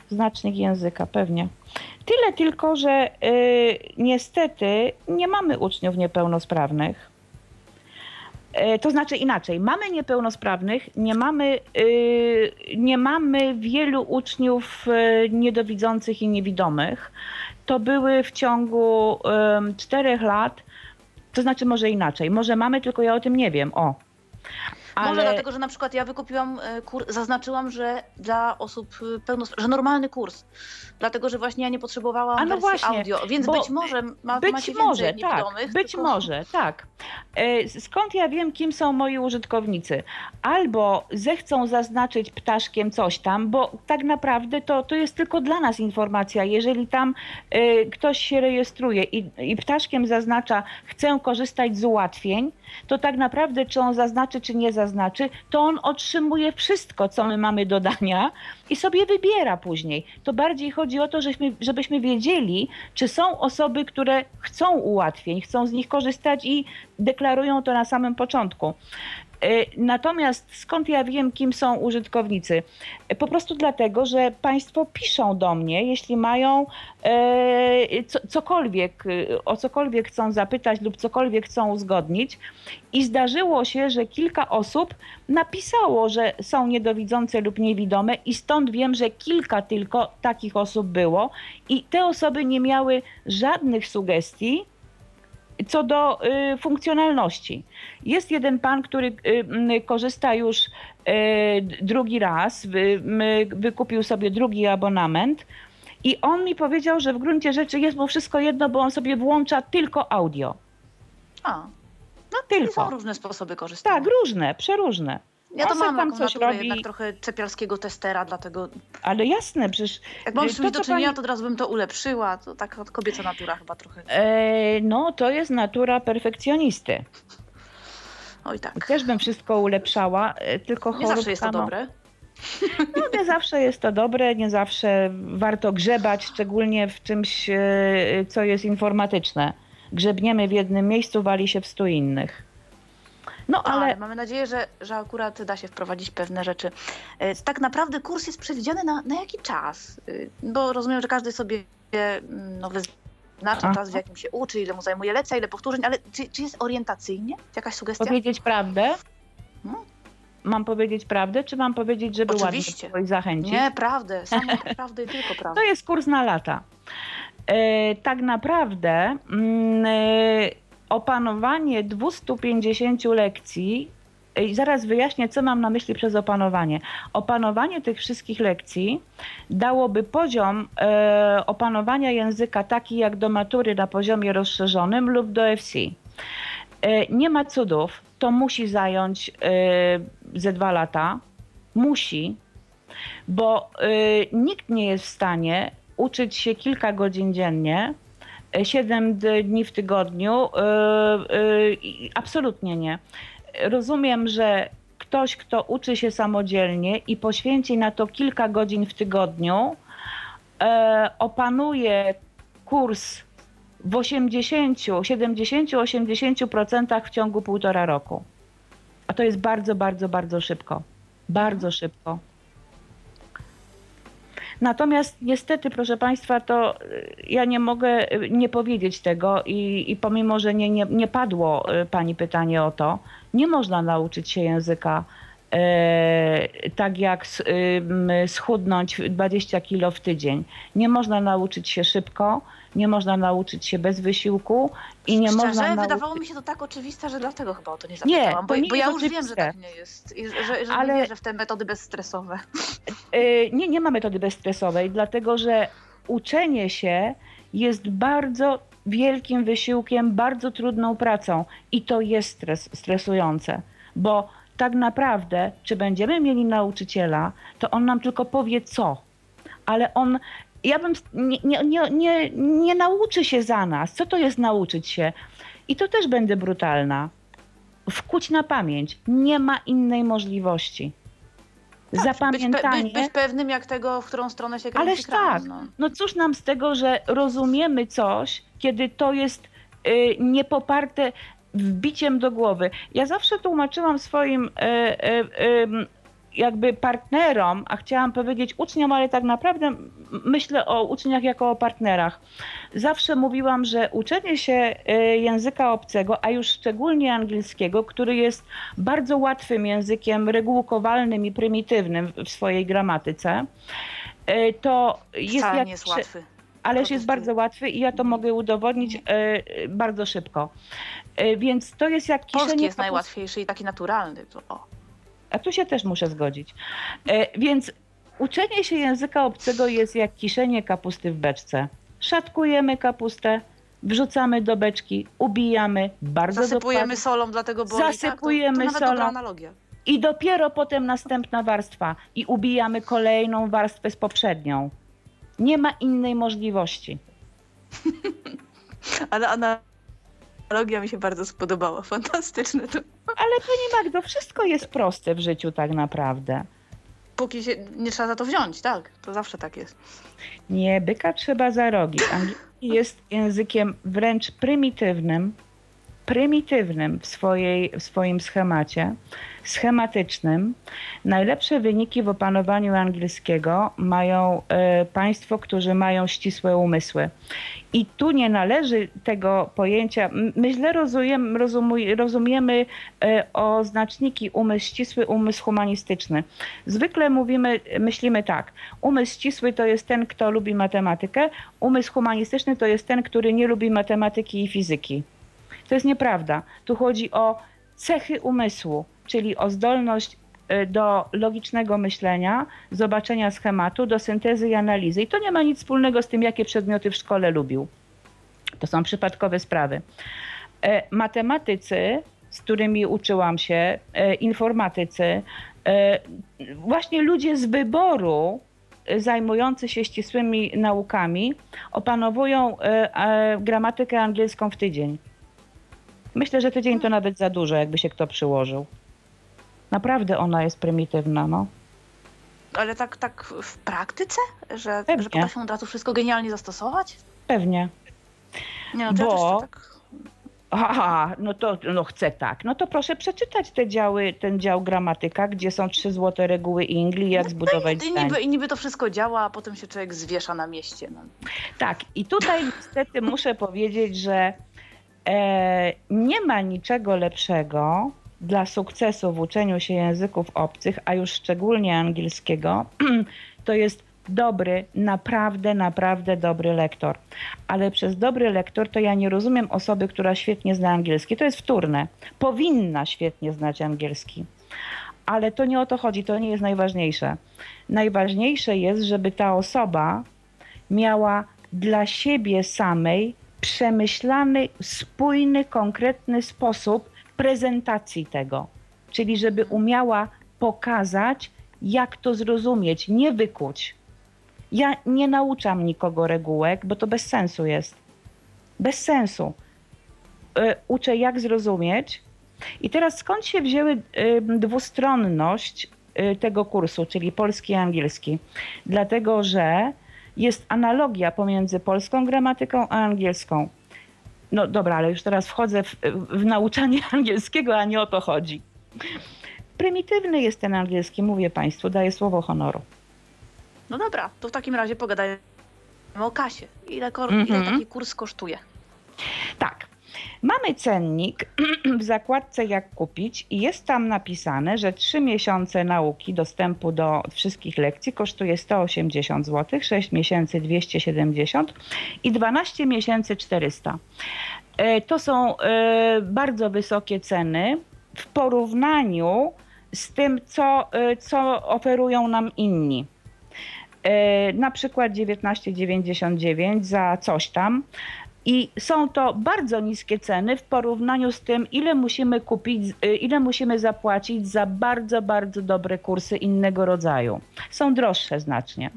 znacznik języka, pewnie. Tyle tylko, że y, niestety nie mamy uczniów niepełnosprawnych. Y, to znaczy inaczej, mamy niepełnosprawnych, nie mamy, y, nie mamy wielu uczniów y, niedowidzących i niewidomych. To były w ciągu czterech lat, to znaczy może inaczej, może mamy, tylko ja o tym nie wiem. O. Może dlatego, że na przykład ja wykupiłam e, kurs, zaznaczyłam, że dla osób pełnosprawnych, że normalny kurs. Dlatego, że właśnie ja nie potrzebowałam A no właśnie, audio, więc być może ma, Być macie może, tak. Być tylko- może, tak. E, Skąd ja wiem, kim są moi użytkownicy? Albo zechcą zaznaczyć ptaszkiem coś tam, bo tak naprawdę to, to jest tylko dla nas informacja. Jeżeli tam e, ktoś się rejestruje i, i ptaszkiem zaznacza, chcę korzystać z ułatwień, to tak naprawdę, czy on zaznaczy, czy nie zaznaczy, to on otrzymuje wszystko, co my mamy do dania i sobie wybiera później. To bardziej chodzi o to, żebyśmy wiedzieli, czy są osoby, które chcą ułatwień, chcą z nich korzystać i deklarują to na samym początku. E, Natomiast skąd ja wiem, kim są użytkownicy? E, Po prostu dlatego, że Państwo piszą do mnie, jeśli mają e, co, cokolwiek, o cokolwiek chcą zapytać lub cokolwiek chcą uzgodnić. I zdarzyło się, że kilka osób napisało, że są niedowidzące lub niewidome, i stąd wiem, że kilka tylko takich osób było, i te osoby nie miały żadnych sugestii co do y, funkcjonalności. Jest jeden pan, który y, korzysta już y, drugi raz, wykupił sobie drugi abonament. I on mi powiedział, że w gruncie rzeczy jest mu wszystko jedno, bo on sobie włącza tylko audio. A, i Tylko. są różne sposoby korzystania. Tak, różne, przeróżne. Ja to mam tam coś robi. jednak trochę czepialskiego testera, dlatego Ale jasne, przecież jak mam z co do czynienia, pani- to od razu bym to ulepszyła. To taka kobieca natura chyba trochę. e, no, to jest natura perfekcjonisty. Oj tak. Też bym wszystko ulepszała, e, tylko Nie zawsze jest to choróbka, dobre. No, nie zawsze jest to dobre, nie zawsze warto grzebać, szczególnie w czymś, e, co jest informatyczne. Grzebniemy w jednym miejscu, wali się w stu innych. No Ale... ale mamy nadzieję, że, że akurat da się wprowadzić pewne rzeczy. E, Tak naprawdę kurs jest przewidziany na, na jaki czas? Y, Bo rozumiem, że każdy sobie mm, no, Aha. czas, w jakim się uczy, ile mu zajmuje lekcja, ile powtórzeń, ale czy, czy jest orientacyjnie? Jakaś sugestia? powiedzieć prawdę? No. Mam powiedzieć prawdę, czy mam powiedzieć, żeby Oczywiście. ładnie kogoś zachęcić? Nie, prawdę, samą (laughs) prawdę i tylko prawdę. To jest kurs na lata. E, tak naprawdę mm, e, opanowanie 250 lekcji i zaraz wyjaśnię, co mam na myśli przez opanowanie. Opanowanie tych wszystkich lekcji dałoby poziom e, opanowania języka taki jak do matury na poziomie rozszerzonym lub do FC. E, nie ma cudów, to musi zająć e, ze dwa lata. Musi, bo y, nikt nie jest w stanie uczyć się kilka godzin dziennie, 7 dni w tygodniu. Y, y, absolutnie nie. Rozumiem, że ktoś, kto uczy się samodzielnie i poświęci na to kilka godzin w tygodniu, opanuje kurs w 80, 70, 80% w ciągu półtora roku. A to jest bardzo, bardzo, bardzo szybko. Bardzo szybko. Natomiast niestety, proszę Państwa, to y, ja nie mogę y, nie powiedzieć tego i, i pomimo, że nie, nie, nie padło y, Pani pytanie o to, nie można nauczyć się języka tak jak schudnąć 20 kilo w tydzień. Nie można nauczyć się szybko, nie można nauczyć się bez wysiłku i nie Szczerze, można wydawało mi się to tak oczywiste, że dlatego chyba o to nie zapytałam, Nie, bo, nie bo ja już wiem, że tak nie jest i że, że Ale- nie wierzę w te metody bezstresowe. (laughs) Y, Nie, nie ma metody bezstresowej, dlatego że uczenie się jest bardzo wielkim wysiłkiem, bardzo trudną pracą i to jest stres, stresujące, bo tak naprawdę, czy będziemy mieli nauczyciela, to on nam tylko powie co, ale on, ja bym, nie, nie, nie, nie, nauczy się za nas. Co to jest nauczyć się? I to też będę brutalna. Wkuć na pamięć. Nie ma innej możliwości. Tak, Być, Zapamiętanie. pe, być, być pewnym jak tego, w którą stronę się kręci Ależ tak. No. No cóż nam z tego, że rozumiemy coś, kiedy to jest y, niepoparte wbiciem do głowy. Ja zawsze tłumaczyłam swoim y, y, jakby partnerom, a chciałam powiedzieć uczniom, ale tak naprawdę myślę o uczniach jako o partnerach. Zawsze mówiłam, że uczenie się y, języka obcego, a już szczególnie angielskiego, który jest bardzo łatwym językiem regułkowalnym i prymitywnym w swojej gramatyce, y, to jest Wcale jak nie jest łatwy. Ależ jest bardzo łatwy i ja to mogę udowodnić e, e, bardzo szybko. E, Więc to jest jak kiszenie Polski jest najłatwiejszy i taki naturalny. To, o. A tu się też muszę zgodzić. E, Więc uczenie się języka obcego jest jak kiszenie kapusty w beczce. Szatkujemy kapustę, wrzucamy do beczki, ubijamy bardzo Zasypujemy dokładnie solą, dlatego boli. Zasypujemy tak? to, to solą. analogia. i dopiero potem następna warstwa i ubijamy kolejną warstwę z poprzednią. Nie ma innej możliwości. (laughs) Ale analogia mi się bardzo spodobała. Fantastyczne to. Ale pani Magdo, wszystko jest proste w życiu tak naprawdę. Póki się nie trzeba za to wziąć, tak? To zawsze tak jest. Nie, byka trzeba za rogi. Angielski jest językiem wręcz prymitywnym, prymitywnym w, swojej, w swoim schemacie, schematycznym. Najlepsze wyniki w opanowaniu angielskiego mają e, państwo, którzy mają ścisłe umysły. I tu nie należy tego pojęcia, my źle rozumiemy e, o znaczniki umysł ścisły, umysł humanistyczny. Zwykle mówimy, myślimy tak, umysł ścisły to jest ten, kto lubi matematykę, umysł humanistyczny to jest ten, który nie lubi matematyki i fizyki. To jest nieprawda. Tu chodzi o cechy umysłu, czyli o zdolność y, do logicznego myślenia, zobaczenia schematu, do syntezy i analizy. I to nie ma nic wspólnego z tym, jakie przedmioty w szkole lubił. To są przypadkowe sprawy. E, Matematycy, z którymi uczyłam się, e, informatycy, e, właśnie ludzie z wyboru zajmujący się ścisłymi naukami opanowują gramatykę angielską w tydzień. Myślę, że tydzień to nawet za dużo, jakby się kto przyłożył. Naprawdę ona jest prymitywna, no. Ale tak, tak w praktyce? Że, Pewnie. że potrafią od razu wszystko genialnie zastosować? Pewnie. Nie no, to ja Bo- to tak... Aha, no to no chcę tak. No to proszę przeczytać te działy, ten dział gramatyka, gdzie są trzy złote reguły Ingli, jak zbudować I zdanie. niby, I niby to wszystko działa, a potem się człowiek zwiesza na mieście. No. Tak, i tutaj niestety muszę powiedzieć, że nie ma niczego lepszego dla sukcesu w uczeniu się języków obcych, a już szczególnie angielskiego, (clears throat) to jest dobry, naprawdę, naprawdę dobry lektor. Ale przez dobry lektor to ja nie rozumiem osoby, która świetnie zna angielski. To jest wtórne. Powinna świetnie znać angielski. Ale to nie o to chodzi, to nie jest najważniejsze. Najważniejsze jest, żeby ta osoba miała dla siebie samej przemyślany, spójny, konkretny sposób prezentacji tego. Czyli żeby umiała pokazać, jak to zrozumieć, nie wykuć. Ja nie nauczam nikogo regułek, bo to bez sensu jest. Bez sensu. Y, uczę, jak zrozumieć. I teraz skąd się wzięły dwustronność y, tego kursu, czyli polski i angielski? Dlatego, że jest analogia pomiędzy polską gramatyką a angielską. No dobra, ale już teraz wchodzę w, w nauczanie (laughs) angielskiego, a nie o to chodzi. Prymitywny jest ten angielski, mówię Państwu, daję słowo honoru. No dobra, to w takim razie pogadajmy o kasie. Ile, kor- ile Mhm. taki kurs kosztuje? Tak. Mamy cennik (clears throat) w zakładce jak kupić i jest tam napisane, że 3 miesiące nauki dostępu do wszystkich lekcji kosztuje 180 zł, 6 miesięcy 270 i 12 miesięcy 400. E, To są e, bardzo wysokie ceny w porównaniu z tym, co, e, co oferują nam inni. Na przykład 19,99 za coś tam. I są to bardzo niskie ceny w porównaniu z tym, ile musimy kupić, y, ile musimy zapłacić za bardzo, bardzo dobre kursy innego rodzaju. Są droższe znacznie.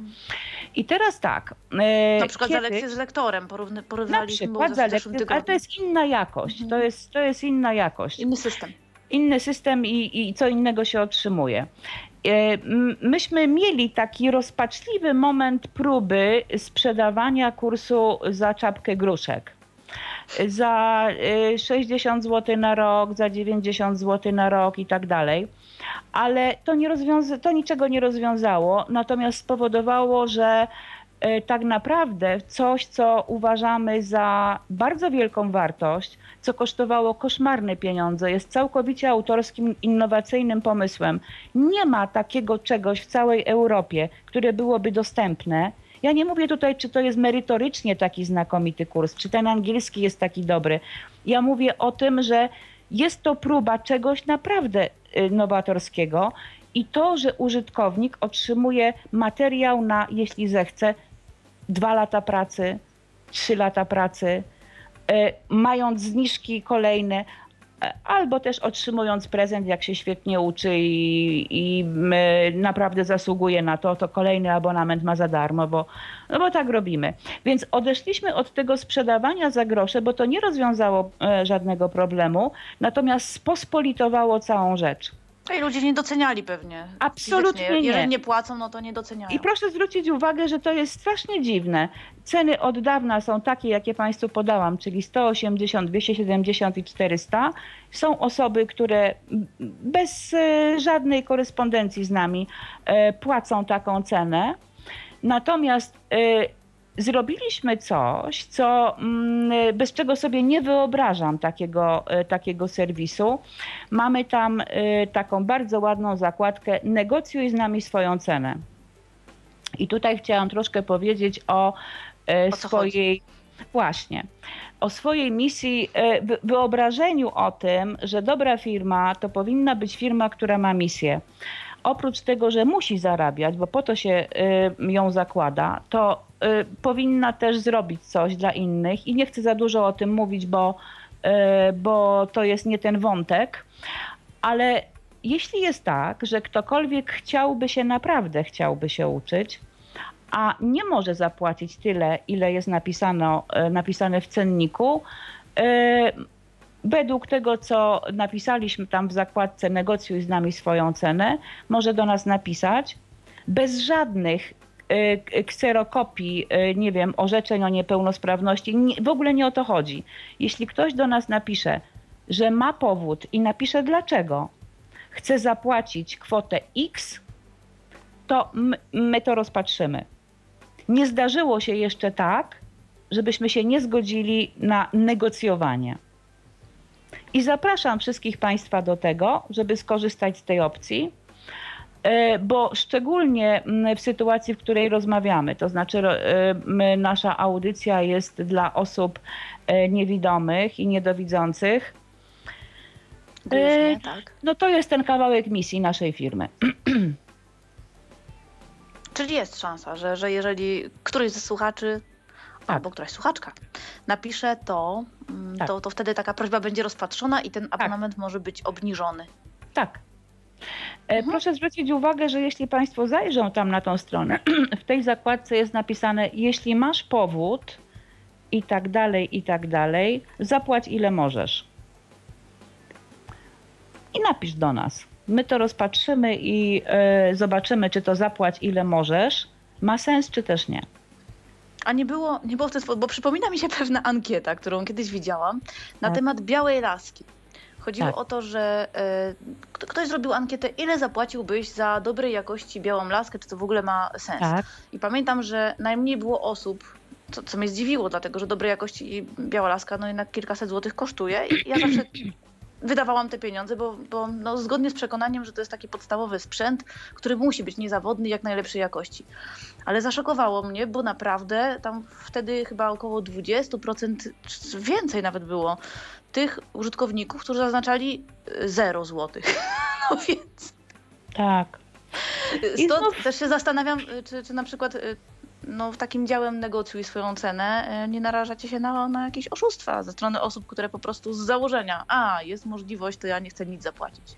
I teraz tak. y, Na przykład za kiedy- lekcję z lektorem porówny, na porównywaliśmy było przykład za lekcję, ale to jest inna jakość. To Mhm. jest, to jest inna jakość Inny system. inny system i, i co innego się otrzymuje. E, Myśmy mieli taki rozpaczliwy moment próby sprzedawania kursu za czapkę gruszek. Za e, 60 zł na rok, za 90 zł na rok i tak dalej. Ale to, nie rozwiąza- to niczego nie rozwiązało, natomiast spowodowało, że e, tak naprawdę coś, co uważamy za bardzo wielką wartość, co kosztowało koszmarne pieniądze, jest całkowicie autorskim, innowacyjnym pomysłem. Nie ma takiego czegoś w całej Europie, które byłoby dostępne. Ja nie mówię tutaj, czy to jest merytorycznie taki znakomity kurs, czy ten angielski jest taki dobry. Ja mówię o tym, że jest to próba czegoś naprawdę y, nowatorskiego i to, że użytkownik otrzymuje materiał na, jeśli zechce, dwa lata pracy, trzy lata pracy, e, mając zniżki kolejne, e, albo też otrzymując prezent, jak się świetnie uczy i, i naprawdę zasługuje na to, to kolejny abonament ma za darmo, bo, no bo tak robimy. Więc odeszliśmy od tego sprzedawania za grosze, bo to nie rozwiązało e, żadnego problemu, natomiast spospolitowało całą rzecz. I ludzie nie doceniali pewnie. Absolutnie fizycznie. nie. Jeżeli nie płacą, no to nie doceniają. I proszę zwrócić uwagę, że to jest strasznie dziwne. Ceny od dawna są takie, jakie Państwu podałam, czyli 180, 270 i 400. Są osoby, które bez e, żadnej korespondencji z nami e, płacą taką cenę. Natomiast e, zrobiliśmy coś, co, mm, bez czego sobie nie wyobrażam takiego, e, takiego serwisu. Mamy tam e, taką bardzo ładną zakładkę Negocjuj z nami swoją cenę. I tutaj chciałam troszkę powiedzieć o, e, O swojej. Właśnie. O swojej misji, wy- wyobrażeniu o tym, że dobra firma to powinna być firma, która ma misję. Oprócz tego, że musi zarabiać, bo po to się ją zakłada, to powinna też zrobić coś dla innych. I nie chcę za dużo o tym mówić, bo, e, bo to jest nie ten wątek. Ale jeśli jest tak, że ktokolwiek chciałby się naprawdę chciałby się uczyć, a nie może zapłacić tyle, ile jest napisano, e, napisane w cenniku, według tego, co napisaliśmy tam w zakładce negocjuj z nami swoją cenę, może do nas napisać bez żadnych kserokopii, e, nie wiem, orzeczeń o niepełnosprawności. Nie, w ogóle nie o to chodzi. Jeśli ktoś do nas napisze, że ma powód i napisze dlaczego, chce zapłacić kwotę X, to my to rozpatrzymy. Nie zdarzyło się jeszcze tak, żebyśmy się nie zgodzili na negocjowanie. I zapraszam wszystkich Państwa do tego, żeby skorzystać z tej opcji. E, bo szczególnie w sytuacji, w której rozmawiamy, to znaczy nasza audycja jest dla osób niewidomych i niedowidzących, Głównie, tak. no to jest ten kawałek misji naszej firmy. (clears throat) Czyli jest szansa, że, że jeżeli któryś ze słuchaczy Tak. albo któraś słuchaczka napisze to, mm, Tak. to, to wtedy taka prośba będzie rozpatrzona i ten abonament może być obniżony. Tak. E, Mhm. Proszę zwrócić uwagę, że jeśli Państwo zajrzą tam na tą stronę, (clears throat) w tej zakładce jest napisane, jeśli masz powód i tak dalej, i tak dalej, zapłać ile możesz. I napisz do nas. My to rozpatrzymy i e, zobaczymy, czy to zapłać ile możesz ma sens, czy też nie. A nie było, nie było w ten sposób, bo przypomina mi się pewna ankieta, którą kiedyś widziałam na Tak. temat białej laski. Chodziło Tak. o to, że kto- ktoś zrobił ankietę, ile zapłaciłbyś za dobrej jakości białą laskę, czy to w ogóle ma sens. Tak. I pamiętam, że najmniej było osób, co, co mnie zdziwiło, dlatego że dobrej jakości biała laska no jednak kilkaset złotych kosztuje i ja zawsze (clears throat) wydawałam te pieniądze, bo, bo no, zgodnie z przekonaniem, że to jest taki podstawowy sprzęt, który musi być niezawodny, jak najlepszej jakości. Ale zaszokowało mnie, bo naprawdę tam wtedy chyba około 20%, czy więcej nawet było, tych użytkowników, którzy zaznaczali 0 złotych. (laughs) No więc Tak. Stąd znów- też się zastanawiam, y, czy, czy na przykład y, no, w takim działem negocjuj swoją cenę, y, nie narażacie się na, na jakieś oszustwa ze strony osób, które po prostu z założenia, a jest możliwość, to ja nie chcę nic zapłacić.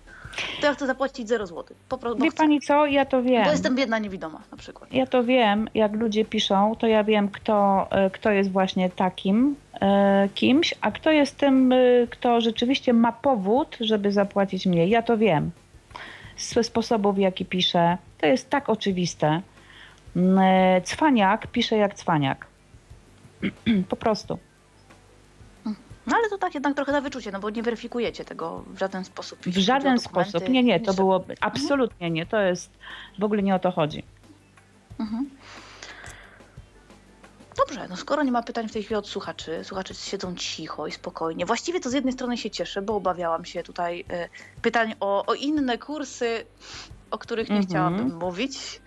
To ja chcę zapłacić 0 złotych. Po prostu, Wie chcę, Pani co, ja to wiem. bo jestem biedna, niewidoma na przykład. Ja to wiem, jak ludzie piszą, to ja wiem, kto, e, kto jest właśnie takim e, kimś, a kto jest tym, e, kto rzeczywiście ma powód, żeby zapłacić mniej. Ja to wiem. Z sposobów, w jaki pisze, to jest tak oczywiste. Mm, e, Cwaniak pisze jak cwaniak. (clears throat) po prostu. No ale to tak jednak trochę na wyczucie, no bo nie weryfikujecie tego w żaden sposób. W żaden sposób. Nie, nie, to było absolutnie nie. To jest, w ogóle nie o to chodzi. Mhm. Dobrze, no skoro nie ma pytań w tej chwili od słuchaczy, słuchacze siedzą cicho i spokojnie. Właściwie to z jednej strony się cieszę, bo obawiałam się tutaj y, pytań o, o inne kursy, o których nie Mhm. chciałabym mówić.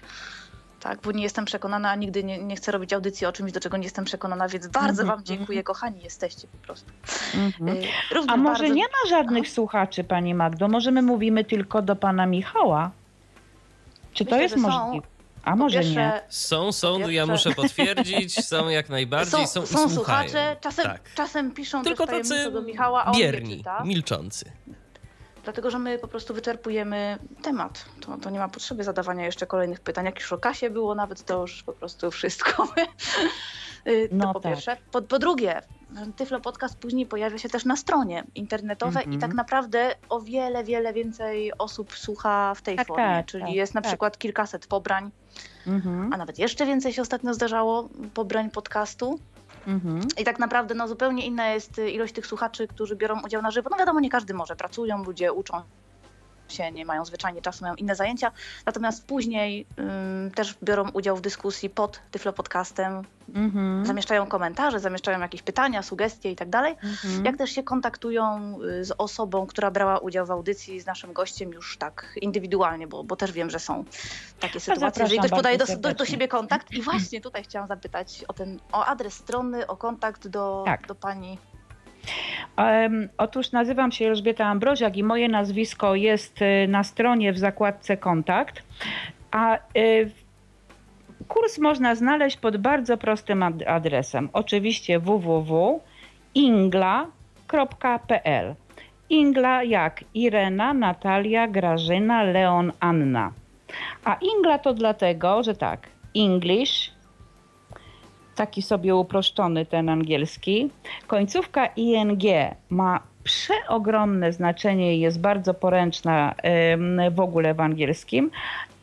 Tak, bo nie jestem przekonana, a nigdy nie, nie chcę robić audycji o czymś, do czego nie jestem przekonana, więc bardzo Mhm, Wam dziękuję, kochani jesteście po prostu. Mhm. Y, również A może bardzo... nie ma żadnych słuchaczy, Pani Magdo? Może my mówimy tylko do Pana Michała? Czy to Myślę, jest że są. możliwe? A Po może nie? pierwsze, Są, są, Po ja muszę potwierdzić, (laughs) są jak najbardziej, są, są, są słuchacze, czasem, tak. czasem piszą Tylko też tacy do Michała, a on nie bierni, czyta. milczący. Dlatego, że my po prostu wyczerpujemy temat. To, to nie ma potrzeby zadawania jeszcze kolejnych pytań. Jak już o kasie było nawet, to już po prostu wszystko. (laughs) Y, to No po tak. pierwsze. Po, po drugie, Tyflo Podcast później pojawia się też na stronie internetowej i Mhm. tak naprawdę o wiele, wiele więcej osób słucha w tej Tak, formie. tak, Czyli tak, jest na tak. przykład kilkaset pobrań, Mhm, a nawet jeszcze więcej się ostatnio zdarzało pobrań podcastu. Mhm. I tak naprawdę no, zupełnie inna jest ilość tych słuchaczy, którzy biorą udział na żywo. No wiadomo, nie każdy może. Pracują, ludzie uczą się, nie mają zwyczajnie czasu, mają inne zajęcia. Natomiast później też biorą udział w dyskusji pod Tyflo Podcastem, Mhm. zamieszczają komentarze, zamieszczają jakieś pytania, sugestie i tak dalej. Mhm. Jak też się kontaktują y, z osobą, która brała udział w audycji z naszym gościem już tak indywidualnie, bo, bo też wiem, że są takie sytuacje, jeżeli ktoś podaje do, do, do siebie kontakt. I właśnie tutaj chciałam zapytać o ten, o adres strony, o kontakt do, Tak. do pani. Otóż nazywam się Elżbieta Ambroziak i moje nazwisko jest e, na stronie w zakładce kontakt, a e, kurs można znaleźć pod bardzo prostym ad- adresem. Oczywiście www.ingla.pl Ingla jak Irena, Natalia, Grażyna, Leon, Anna. A Ingla to dlatego, że tak, English, taki sobie uproszczony ten angielski, Końcówka ing ma przeogromne znaczenie i jest bardzo poręczna w ogóle w angielskim.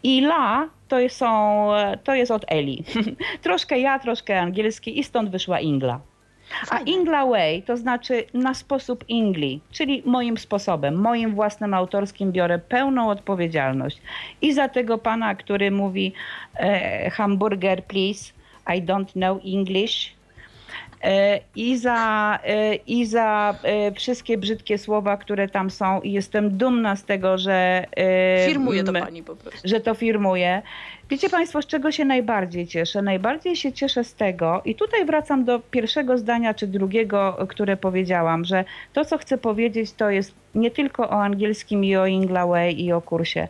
I la to, są, to jest od Eli. (laughs) troszkę ja, troszkę angielski i stąd wyszła Ingla. A. Ingla Way to znaczy na sposób Ingli, czyli moim sposobem, moim własnym autorskim biorę pełną odpowiedzialność. I za tego pana, który mówi e, hamburger please, I don't know English, e, i za, e, i za e, wszystkie brzydkie słowa, które tam są. I jestem dumna z tego, że. Firmuje to pani po prostu. że to firmuje. Wiecie Państwo, z czego się najbardziej cieszę? Najbardziej się cieszę z tego, i tutaj wracam do pierwszego zdania czy drugiego, które powiedziałam, że to, co chcę powiedzieć, to jest nie tylko o angielskim i o Inglaway i o kursie,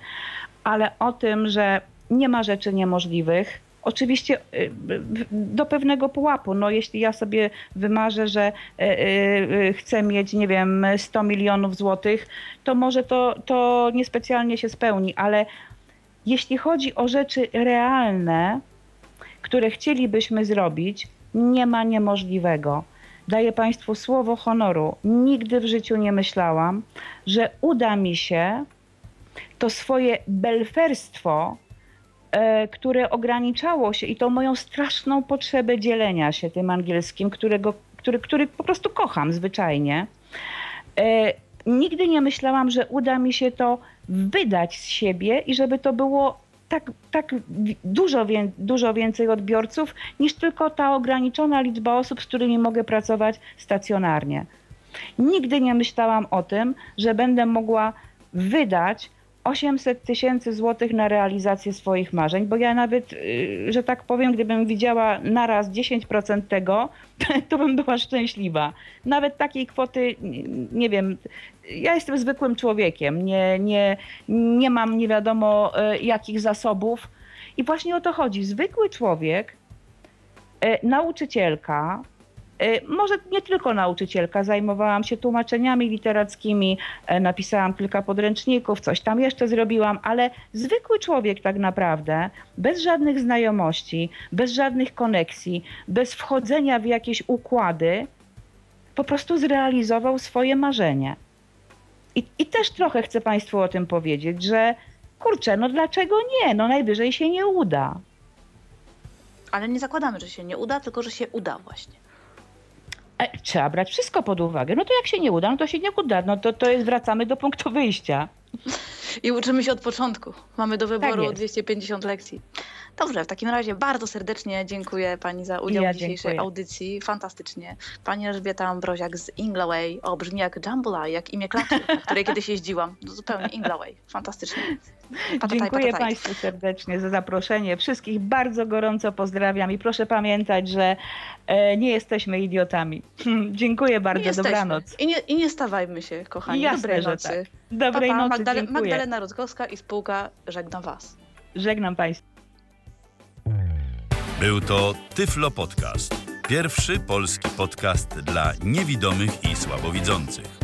ale o tym, że nie ma rzeczy niemożliwych. Oczywiście y, do pewnego pułapu. No, jeśli ja sobie wymarzę, że y, y, chcę mieć, nie wiem, 100 milionów złotych, to może to, to niespecjalnie się spełni, ale jeśli chodzi o rzeczy realne, które chcielibyśmy zrobić, nie ma niemożliwego. Daję Państwu słowo honoru. Nigdy w życiu nie myślałam, że uda mi się to swoje belferstwo, które ograniczało się i tą moją straszną potrzebę dzielenia się tym angielskim, którego, który, który po prostu kocham zwyczajnie. E, nigdy nie myślałam, że uda mi się to wydać z siebie i żeby to było tak, tak dużo, wię, dużo więcej odbiorców niż tylko ta ograniczona liczba osób, z którymi mogę pracować stacjonarnie. Nigdy nie myślałam o tym, że będę mogła wydać 800 tysięcy złotych na realizację swoich marzeń, bo ja nawet, y, że tak powiem, gdybym widziała naraz 10% tego, (laughs) to bym była szczęśliwa. Nawet takiej kwoty, nie wiem, ja jestem zwykłym człowiekiem, nie, nie, nie mam nie wiadomo e, jakich zasobów. I właśnie o to chodzi. Zwykły człowiek, e, nauczycielka, może nie tylko nauczycielka, zajmowałam się tłumaczeniami literackimi, e, napisałam kilka podręczników, coś tam jeszcze zrobiłam, ale zwykły człowiek tak naprawdę, bez żadnych znajomości, bez żadnych koneksji, bez wchodzenia w jakieś układy, po prostu zrealizował swoje marzenie. I, I też trochę chcę Państwu o tym powiedzieć, że kurczę, no dlaczego nie? No najwyżej się nie uda. Ale nie zakładamy, że się nie uda, tylko że się uda właśnie. Trzeba brać wszystko pod uwagę. No to jak się nie uda, no to się nie uda. No to, to jest, wracamy do punktu wyjścia. I uczymy się od początku. Mamy do wyboru jest. 250 lekcji. Dobrze, w takim razie bardzo serdecznie dziękuję Pani za udział Ja w dzisiejszej dziękuję. audycji. Fantastycznie. Pani Elżbieta Ambroziak z Inglaway. O, brzmi jak Jambalaya, jak imię klasy, na której kiedyś jeździłam. No, zupełnie Inglaway. Fantastycznie. Patataj, Dziękuję patataj. Państwu serdecznie za zaproszenie. Wszystkich bardzo gorąco pozdrawiam i proszę pamiętać, że e, nie jesteśmy idiotami. Dziękuję Nie bardzo. jesteśmy. Dobranoc. I nie, I nie stawajmy się, kochani. Jasne, Dobrej że nocy. tak. Dobrej pa, pa. nocy. Magdale- dziękuję. Magdalena Rudzkowska i spółka żegnam Was. Żegnam Państwa. Był to Tyflo Podcast. Pierwszy polski podcast dla niewidomych i słabowidzących.